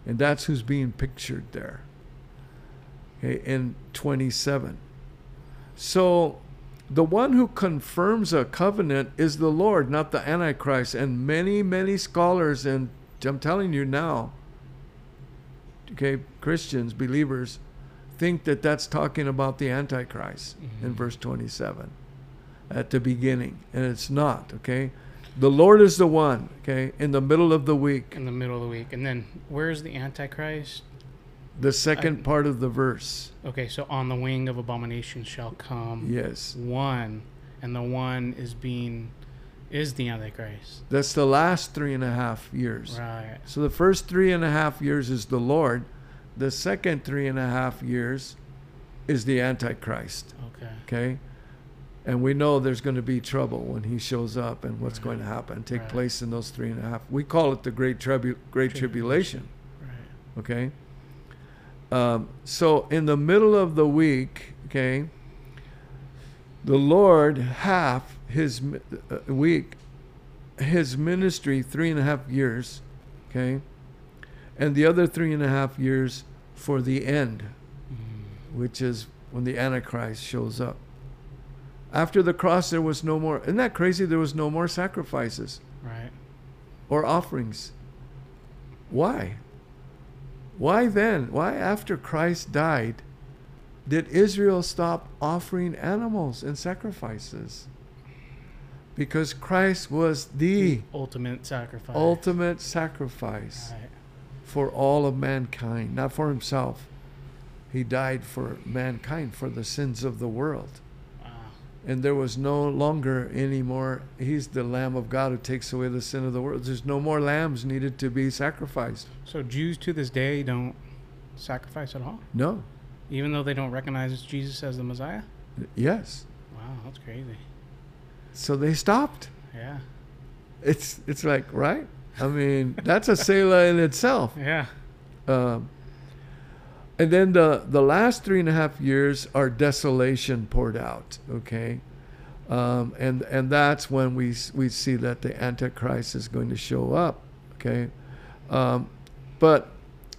and that's who's being pictured there. Okay, in twenty seven. So the one who confirms a covenant is the Lord, not the Antichrist. And many, many scholars, and I'm telling you now, okay, Christians, believers, think that that's talking about the Antichrist in Mhm. verse 27 at the beginning. And it's not, okay? The Lord is the one, okay, in the middle of the week, In the middle of the week. And then where's the Antichrist? the second I- part of the verse. Okay, so on the wing of abomination shall come Yes. one, and the one is being is the Antichrist. That's the last three and a half years. Right. So the first three and a half years is the Lord. The second three and a half years is the Antichrist. Okay. Okay? And we know there's going to be trouble when he shows up and what's Right. going to happen, take Right. place in those three and a half. We call it the Great, tribu- great Tribulation. Right. Okay? Um, so in the middle of the week, okay, the Lord half his uh, week, his ministry three and a half years, okay, and the other three and a half years for the end, Mm. which is when the Antichrist shows up. After the cross, there was no more. Isn't that crazy? There was no more sacrifices Right. or offerings. Why? Why then? Why after Christ died did Israel stop offering animals and sacrifices? Because Christ was the Ultimate sacrifice. ultimate sacrifice Right. for all of mankind, not for himself. He died for mankind, for the sins of the world. Wow. And there was no longer any more. He's the Lamb of God who takes away the sin of the world. There's no more lambs needed to be sacrificed. So Jews to this day don't sacrifice at all, No. even though they don't recognize Jesus as the Messiah. Yes. Wow, that's crazy. So they stopped. Yeah. It's it's like right. I mean, that's a Selah in itself. Yeah. Um, and then the the last three and a half years are desolation poured out. Okay, um, and and that's when we we see that the Antichrist is going to show up. Okay, um, but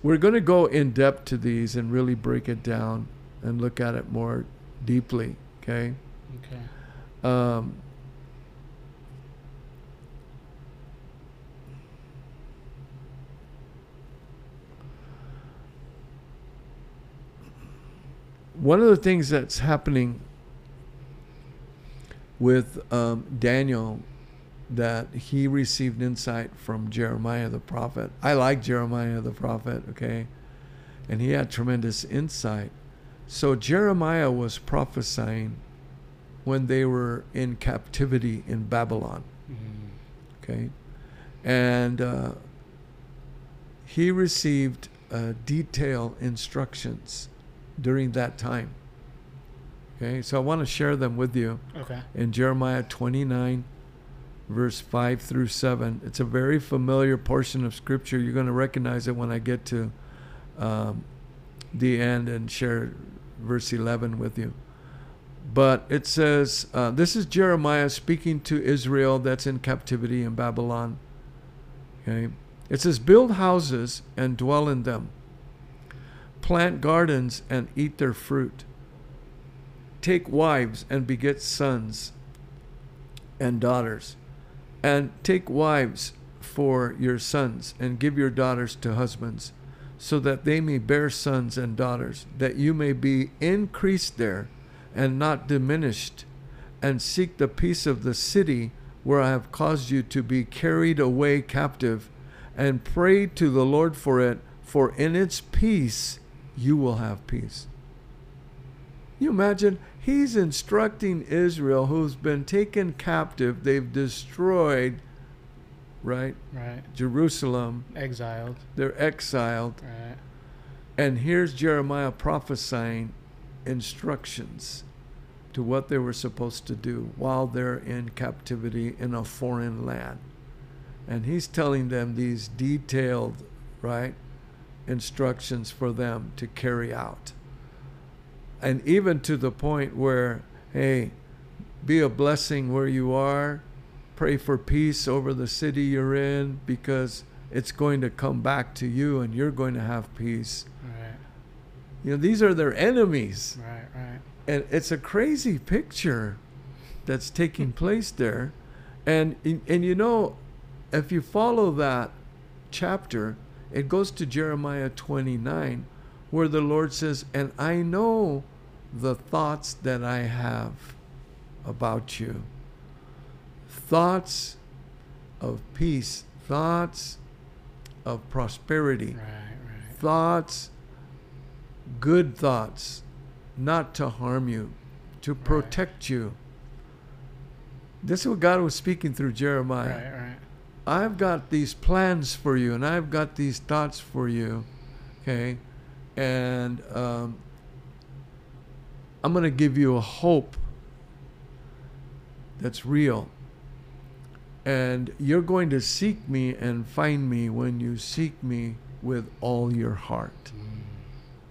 we're going to go in depth to these and really break it down and look at it more deeply. Okay. Okay. Um, one of the things that's happening with um, Daniel that he received insight from Jeremiah the prophet. I like Jeremiah the prophet, okay? And he had tremendous insight. So Jeremiah was prophesying when they were in captivity in Babylon. Mm. Okay, and uh, he received uh, detailed instructions during that time. Okay, so I want to share them with you Okay. in Jeremiah 29, verse 5 through 7. It's a very familiar portion of scripture. You're going to recognize it when I get to um, the end and share verse 11 with you. But it says, uh, this is Jeremiah speaking to Israel that's in captivity in Babylon. Okay. It says, Build houses and dwell in them, plant gardens and eat their fruit, take wives and beget sons and daughters, and take wives for your sons, and give your daughters to husbands, so that they may bear sons and daughters, that you may be increased there and not diminished, and seek the peace of the city where I have caused you to be carried away captive, and pray to the Lord for it, for in its peace you will have peace. You imagine he's instructing Israel, who's been taken captive, they've destroyed, right, Right. Jerusalem, Exiled. they're exiled, Right. and here's Jeremiah prophesying instructions to what they were supposed to do while they're in captivity in a foreign land. And he's telling them these detailed, right, instructions for them to carry out. And even to the point where, hey, be a blessing where you are, pray for peace over the city you're in because it's going to come back to you and you're going to have peace. Right. You know, these are their enemies. Right. Right. And it's a crazy picture that's taking place there. And and you know, if you follow that chapter, it goes to Jeremiah 29 where the Lord says, "And I know the thoughts that I have about you. Thoughts of peace, thoughts of prosperity." Right. Right. thoughts, good thoughts, not to harm you, to Right. protect you. This is what God was speaking through Jeremiah. I've got these plans for you, and I've got these thoughts for you, okay? And um, I'm going to give you a hope that's real. And you're going to seek me and find me when you seek me with all your heart.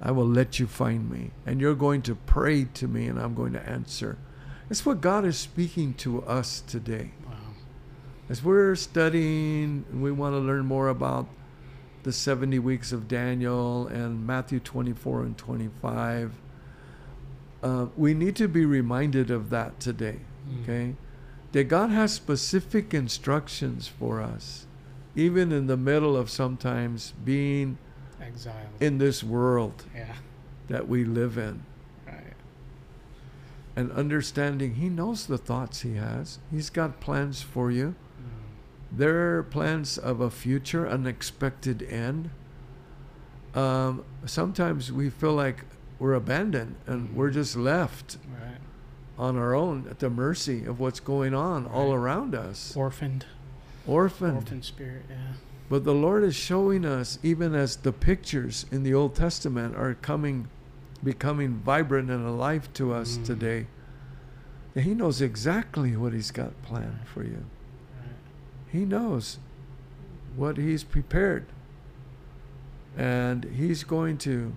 I will let you find me. And you're going to pray to me, and I'm going to answer. It's what God is speaking to us today. As we're studying, and we want to learn more about the 70 weeks of Daniel and Matthew 24 and 25. Uh, we need to be reminded of that today, Mm. okay? That God has specific instructions for us, even in the middle of sometimes being Exiled. in this world yeah. that we live in Right. and understanding He knows the thoughts He has. He's got plans for you. There are plans of a future unexpected end. Um, sometimes we feel like we're abandoned and we're just left Right. on our own at the mercy of what's going on all around us. Orphaned. Orphaned. Orphan spirit. Yeah. But the Lord is showing us, even as the pictures in the Old Testament are coming, becoming vibrant and alive to us Mm. today, that He knows exactly what He's got planned for you. He knows what He's prepared. And He's going to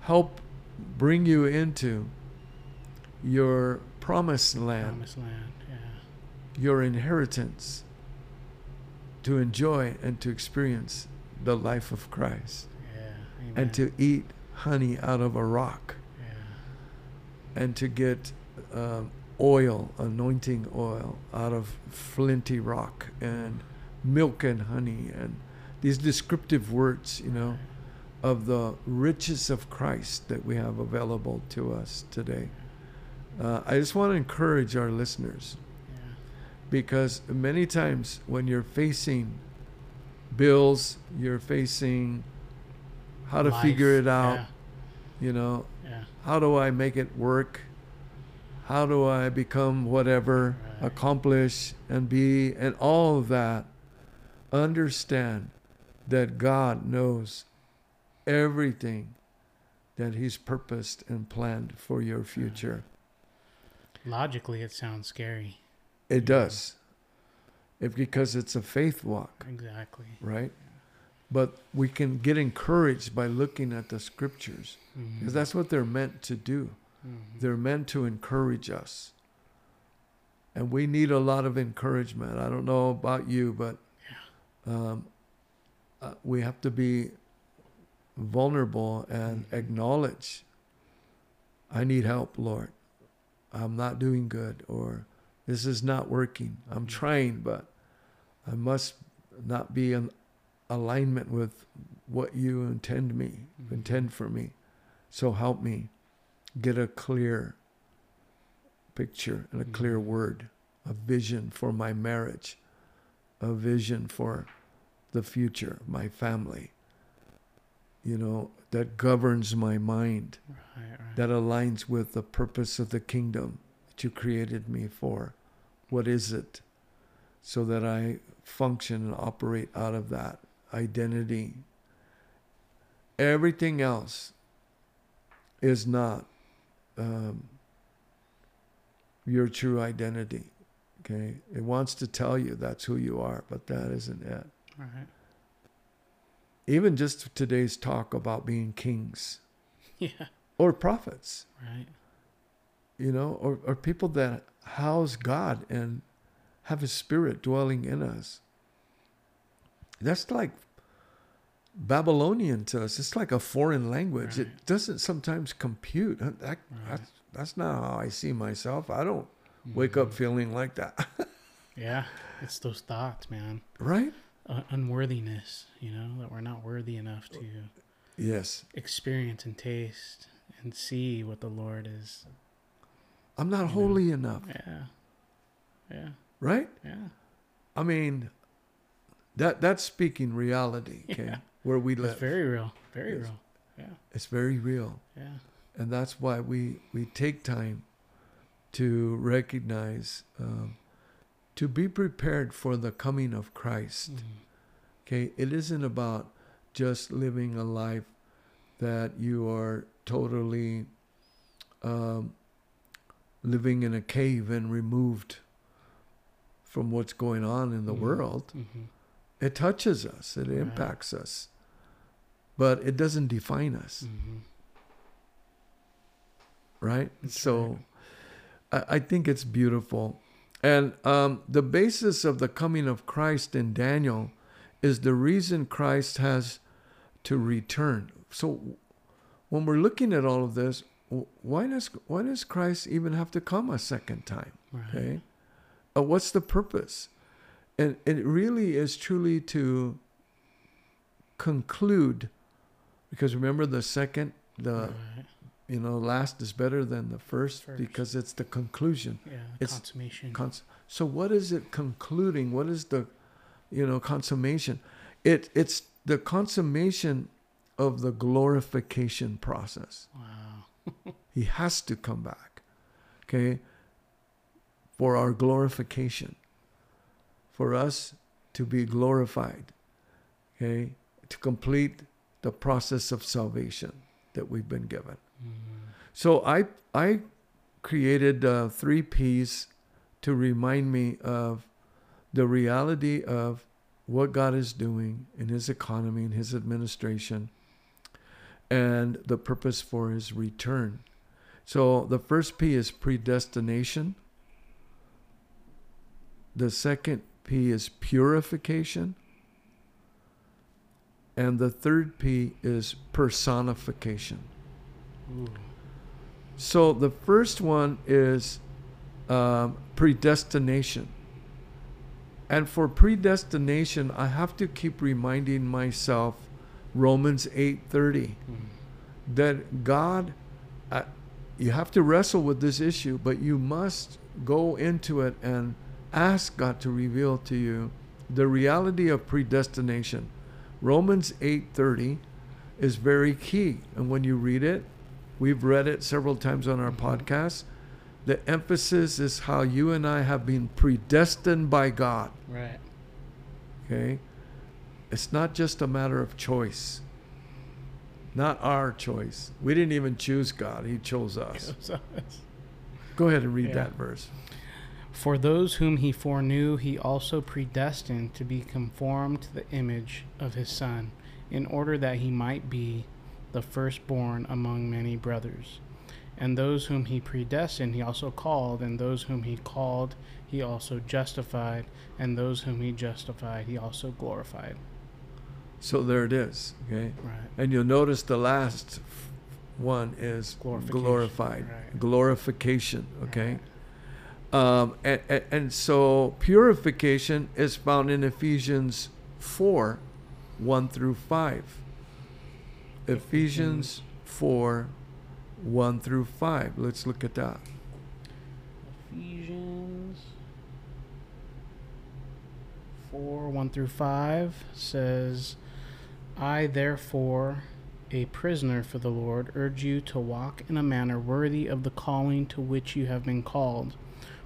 help bring you into your promised land, Promised land. Yeah. your inheritance, to enjoy and to experience the life of Christ, Yeah. And to eat honey out of a rock, Yeah. and to get um, oil, anointing oil, out of flinty rock, and milk and honey, and these descriptive words, you know, of the riches of Christ that we have available to us today. Uh, I just want to encourage our listeners Yeah. because many times when you're facing bills, you're facing how to Life. figure it out, Yeah. you know, Yeah. how do I make it work? How do I become whatever, Right. accomplish and be, and all of that? Understand that God knows everything that He's purposed and planned for your future. Logically, it sounds scary. It does. If, because it's a faith walk, Exactly. right? But we can get encouraged by looking at the scriptures because mm-hmm. that's what they're meant to do. Mhm. They're meant to encourage us. And we need a lot of encouragement. I don't know about you, but um, uh, we have to be vulnerable and Mhm. acknowledge I need help, Lord. I'm not doing good, or this is not working. I'm Mhm. trying, but I must not be in alignment with what you intend me, Mhm. intend for me. So help me get a clear picture and a clear Mhm. word, a vision for my marriage, a vision for the future, my family, you know, that governs my mind, Right. Right. that aligns with the purpose of the kingdom that you created me for. What is it? So that I function and operate out of that identity. Everything else is not um, your true identity. Okay? It wants to tell you that's who you are, but that isn't it. right. Even just today's talk about being kings Yeah. or prophets. Right. you know, or, or people that house God and have His Spirit dwelling in us. That's like Babylonian to us. It's like a foreign language. It doesn't sometimes compute. That, Right. that's, that's not how I see myself. I don't wake up Mhm. feeling like that. Yeah. It's those thoughts, man. right? Uh, unworthiness. You know that we're not worthy enough to Yes. experience and taste and see what the Lord is. I'm not You know. holy enough. Yeah. Yeah. Right? Yeah. I mean, that that's speaking reality, okay? Yeah. Where we live. It's very real. Very Yes. real. Yeah. it's very real. Yeah. and that's why we we take time to recognize um, to be prepared for the coming of Christ. Mhm. Okay, it isn't about just living a life that you are totally um, living in a cave and removed from what's going on in the Mhm. world. Mhm. It touches us, it Right. impacts us, but it doesn't define us. Mhm. right? That's so I, I think it's beautiful. And um, the basis of the coming of Christ in Daniel is the reason Christ has to return. So when we're looking at all of this, why does why does Christ even have to come a second time? Right. Okay, uh, what's the purpose? And it really is truly to conclude, because remember the second, the right. you know last is better than the first, First. because it's the conclusion. Yeah. The It's consummation. Cons- so what is it concluding? What is the, you know, consummation? It it's the consummation of the glorification process. wow. He has to come back, okay, for our glorification, for us to be glorified, okay, to complete the process of salvation that we've been given. Mm. So I I created uh, three P's to remind me of the reality of what God is doing in His economy and His administration, and the purpose for His return. So the first P is predestination. The second P is purification. And the third P is personification. Ooh. So the first one is um, predestination. And for predestination, I have to keep reminding myself Romans 8:30 Mm. that God uh, you have to wrestle with this issue, but you must go into it and ask God to reveal to you the reality of predestination. Romans 8:30 is very key, and when you read it, we've read it several times on our podcast. The emphasis is how you and I have been predestined by God. Right. Okay? It's not just a matter of choice. Not our choice. We didn't even choose God, He chose us. Go ahead and read Yeah. that verse. For those whom he foreknew, he also predestined to be conformed to the image of his Son, in order that he might be the firstborn among many brothers. And those whom he predestined, he also called, and those whom he called, he also justified, and those whom he justified, he also glorified. So there it is. Okay? Right. And you'll notice the last one is Glorification, glorified. right. Glorification. Okay? Right. Um, and, and, so purification is found in Ephesians 4 1 through 5. Ephesians 4 1 through 5. Let's look at that. Ephesians 4 1 through 5 says, I therefore, a prisoner for the Lord, urge you to walk in a manner worthy of the calling to which you have been called,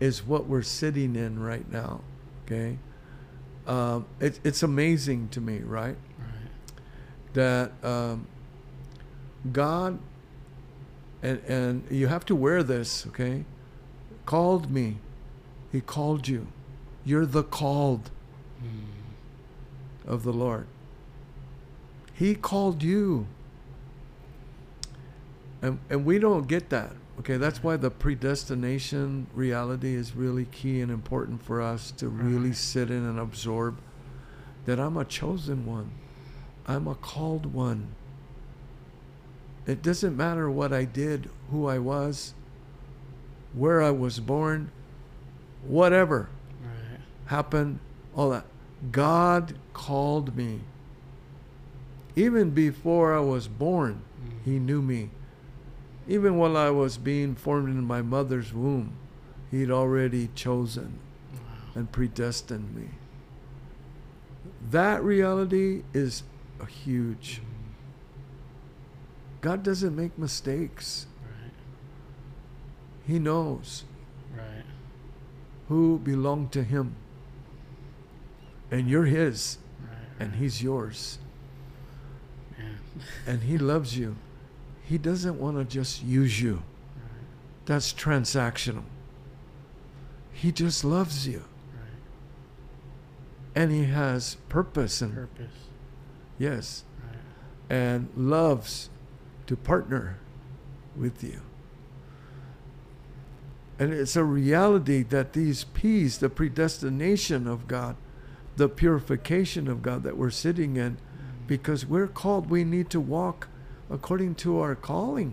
is what we're sitting in right now. Okay? Um, it, it's amazing to me, right? Right. that um, God, and, and you have to wear this, okay? Called me. He called you. You're the called Mm. of the Lord. He called you. And, and we don't get that. Okay, that's why the predestination reality is really key and important for us to really sit in and absorb that I'm a chosen one. I'm a called one. It doesn't matter what I did, who I was, where I was born, whatever Right. happened, all that. God called me. Even before I was born, Mm. He knew me. Even while I was being formed in my mother's womb, He'd already chosen Wow. and predestined me. That reality is huge. Mm. God doesn't make mistakes. Right. He knows Right. who belong to Him. And you're His, Right. and. He's yours. Yeah. And He loves you. He doesn't want to just use you. That's transactional. He just loves you. Right. And He has purpose and, Purpose. yes, Right. and loves to partner with you. And it's a reality that these P's, the predestination of God, the purification of God that we're sitting in, Mm. because we're called, we need to walk according to our calling.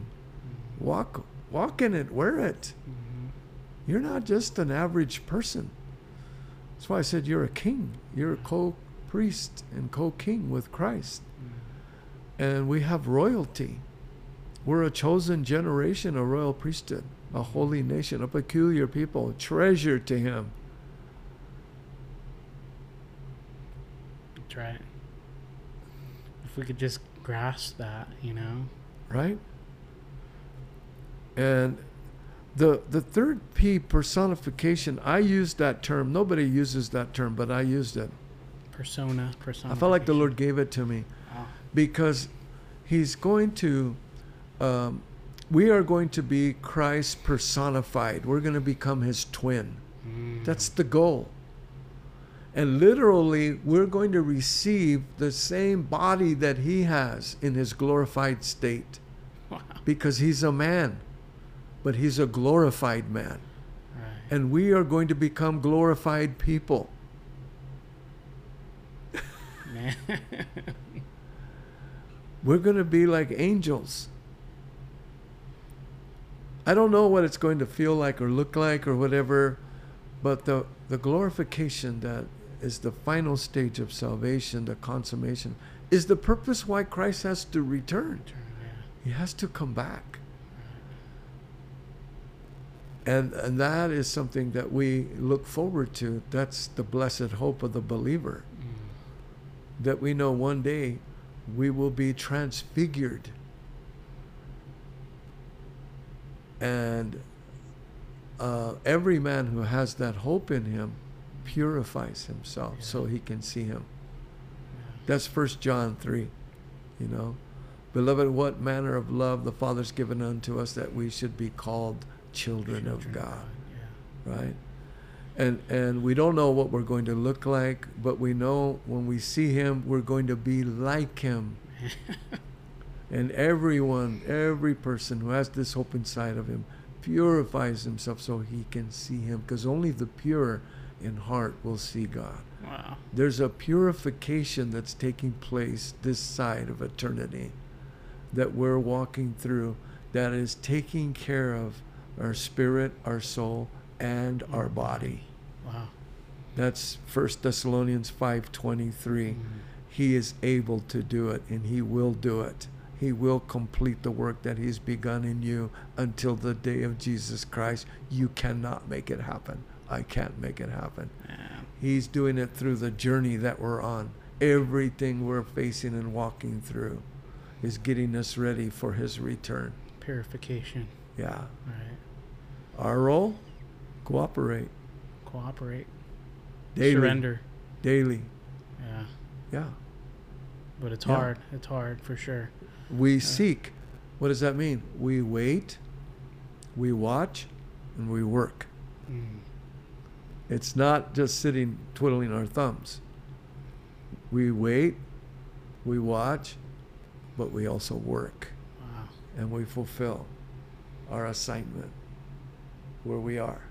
Mhm. Walk, walk in it, wear it. Mhm. You're not just an average person. That's why I said you're a king. You're a co priest and co king with Christ. Mhm. And we have royalty. We're a chosen generation, a royal priesthood, a holy nation, a peculiar people, a treasure to Him. That's right. If we could just grasp that, you know. right? And the the third P personification, I used that term. Nobody uses that term, but I used it. Persona. Persona. I felt like the Lord gave it to me Wow. because He's going to. Um, we are going to be Christ personified. We're going to become His twin. Mm. That's the goal. And literally, we're going to receive the same body that He has in His glorified state. wow. because he's a man, but he's a glorified man. Right. And we are going to become glorified people. Man. We're going to be like angels. I don't know what it's going to feel like or look like or whatever, but the, the glorification that is the final stage of salvation, the consummation, is the purpose why Christ has to return. He has to come back. And, and that is something that we look forward to. That's the blessed hope of the believer. Mm. That we know one day we will be transfigured. And uh, every man who has that hope in him purifies himself so he can see him. Yeah. That's First John 3, you know. Beloved, what manner of love the Father's given unto us that we should be called children, of Children God, Yeah. right? And and we don't know what we're going to look like, but we know when we see him, we're going to be like him. And everyone, every person who has this hope inside of him purifies himself so he can see him because only the pure in heart will see God. wow. There's a purification that's taking place this side of eternity that we're walking through that is taking care of our spirit, our soul, and our body. Wow. That's 1 Thessalonians 5:23. Mm. He is able to do it and he will do it. He will complete the work that he's begun in you until the day of Jesus Christ. You cannot make it happen. I can't make it happen. Man. He's doing it through the journey that we're on. Everything we're facing and walking through is getting us ready for his return. Purification. Yeah. Right. Our role? Cooperate. Cooperate. Daily. Surrender. Daily. Yeah. Yeah. But it's Yeah. hard. It's hard for sure. We seek. What does that mean? We wait, we watch, and we work. Mm. It's not just sitting twiddling our thumbs. We wait, we watch, but we also work. Wow. and we fulfill our assignment where we are.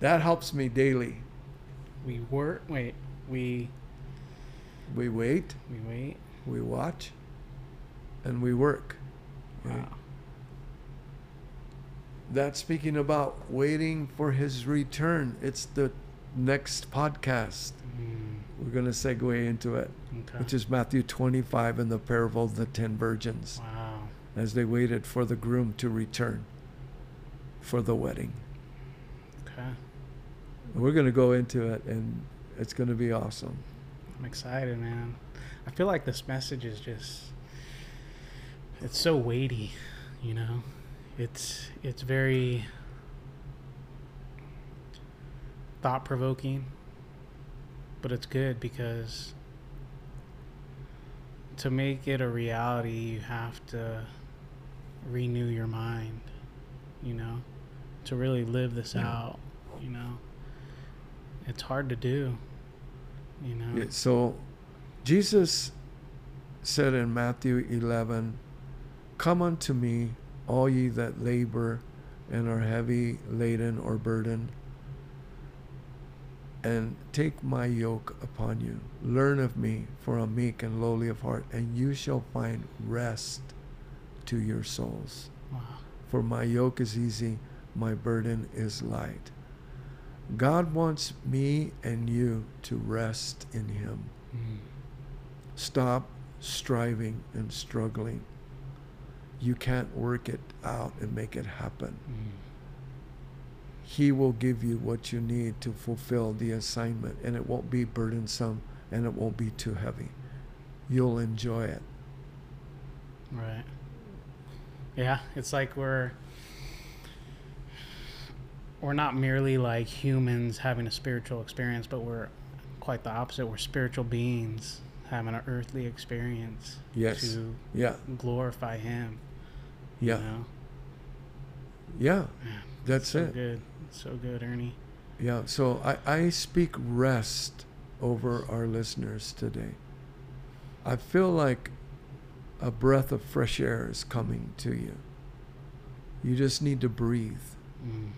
That helps me daily. We work. Wait. We We wait, we wait. we watch, and we work. right? That's speaking about waiting for his return. It's the next podcast. Mm. We're going to segue into it, Okay. which is Matthew 25 and the parable of the ten virgins wow. as they waited for the groom to return for the wedding. Okay. We're going to go into it, and it's going to be awesome. I'm excited, man. I feel like this message is just it's so weighty, you know. It's it's very thought provoking, but it's good because to make it a reality, you have to renew your mind, you know, to really live this Yeah. out, you know. It's hard to do, you know. Yeah, so Jesus said in Matthew 11, Come unto me, all ye that labor and are heavy laden or burdened, and take my yoke upon you. Learn of me, for I'm meek and lowly of heart, and you shall find rest to your souls. Wow. For my yoke is easy, my burden is light. God wants me and you to rest in Him. Mm. Stop striving and struggling. You can't work it out and make it happen. Mm. He will give you what you need to fulfill the assignment, and it won't be burdensome and it won't be too heavy. You'll enjoy it. Right. Yeah, it's like we're we're not merely like humans having a spiritual experience, but we're quite the opposite. We're spiritual beings having an earthly experience Yes. to Yeah. glorify Him. You Yeah. know? Yeah. That's so it. good. So good, Ernie. Yeah. So I, I speak rest over our listeners today. I feel like a breath of fresh air is coming to you. You just need to breathe. Mm.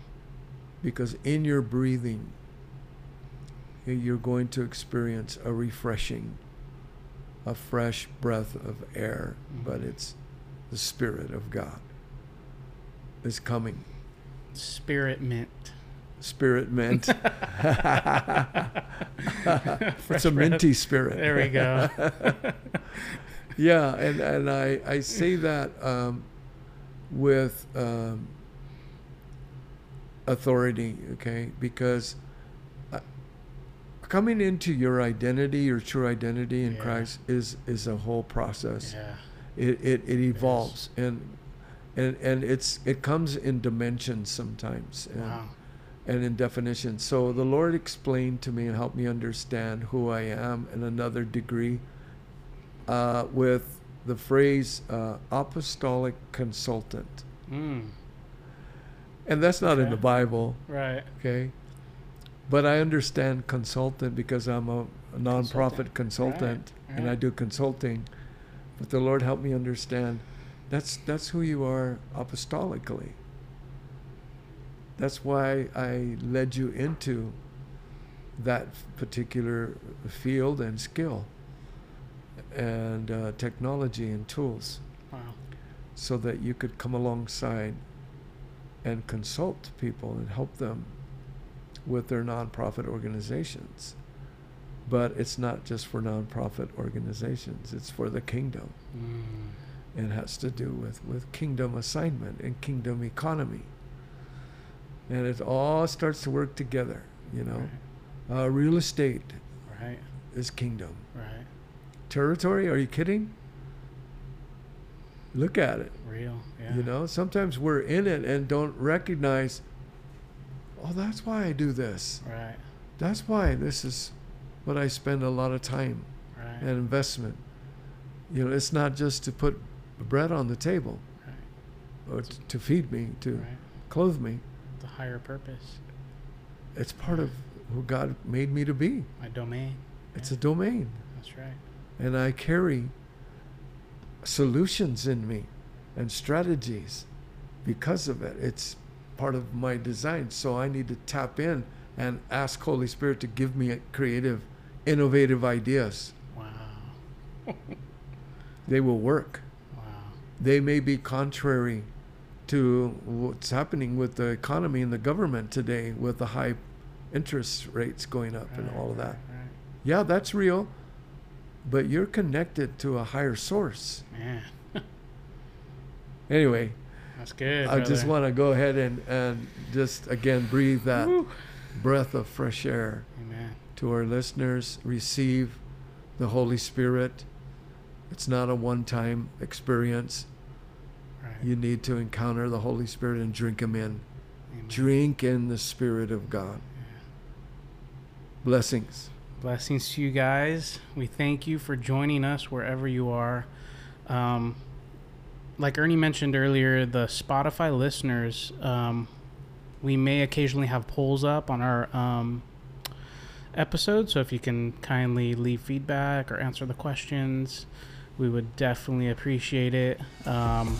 because in your breathing, you're going to experience a refreshing, a fresh breath of air, but Mhm. it's the Spirit of God is coming. Spirit mint. Spirit mint. it's a minty spirit. There we go. yeah, and, and I, I say that um, with um, authority, okay? Because uh, coming into your identity, your true identity in Yeah. Christ, is is a whole process. yeah. It, it, it evolves, and and and it's it comes in dimensions sometimes, and, Wow. and in definitions. So the Lord explained to me and helped me understand who I am in another degree uh, with the phrase uh, apostolic consultant. Mm. And that's not in the Bible, Right. okay? But I understand consultant because I'm a, a nonprofit Consultant. consultant Right, and I do consulting. But the Lord helped me understand that's that's who you are apostolically. That's why I led you into that particular field and skill and uh, technology and tools Wow. so that you could come alongside and consult people and help them with their nonprofit organizations. But it's not just for nonprofit organizations, it's for the kingdom. Mm. It has to do with, with kingdom assignment and kingdom economy. And it all starts to work together, you know. Right. Uh, real estate Right. is kingdom. Right. Territory, are you kidding? Look at it. Real. Yeah. You know, sometimes we're in it and don't recognize, oh, that's why I do this. Right. That's why this is what I spend a lot of time Right. and investment. You know, it's not just to put bread on the table right. or t- to feed me, to Right. clothe me. The higher purpose. It's part of who God made me to be. My domain. It's Yeah. a domain. That's right. And I carry solutions in me and strategies because of it. It's part of my design. So I need to tap in and ask Holy Spirit to give me a creative, innovative ideas. Wow. They will work. Wow. They may be contrary to what's happening with the economy and the government today with the high interest rates going up and all of that. right, right. Yeah, that's real. But you're connected to a higher source. Man, Anyway, that's good. I just want to go ahead and, and just again breathe that breath of fresh air Amen. To our listeners. Receive the Holy Spirit. It's not a one time experience. Right. You need to encounter the Holy Spirit and drink Him in. Amen. Drink in the Spirit of God. Blessings. Blessings to you guys. We thank you for joining us wherever you are. Um, like Ernie mentioned earlier, the Spotify listeners, um, we may occasionally have polls up on our um, episode. So if you can kindly leave feedback or answer the questions, we would definitely appreciate it. Um,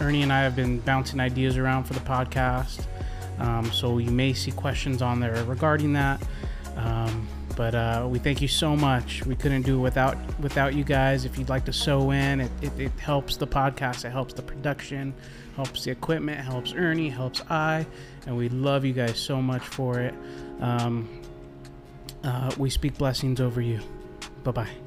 Ernie and I have been bouncing ideas around for the podcast. Um, so you may see questions on there regarding that. Um, but uh, we thank you so much. We couldn't do it without without you guys. If you'd like to sow in, it, it, it helps the podcast. It helps the production, helps the equipment, helps Ernie, helps I, and we love you guys so much for it. Um, uh, we speak blessings over you. Bye bye.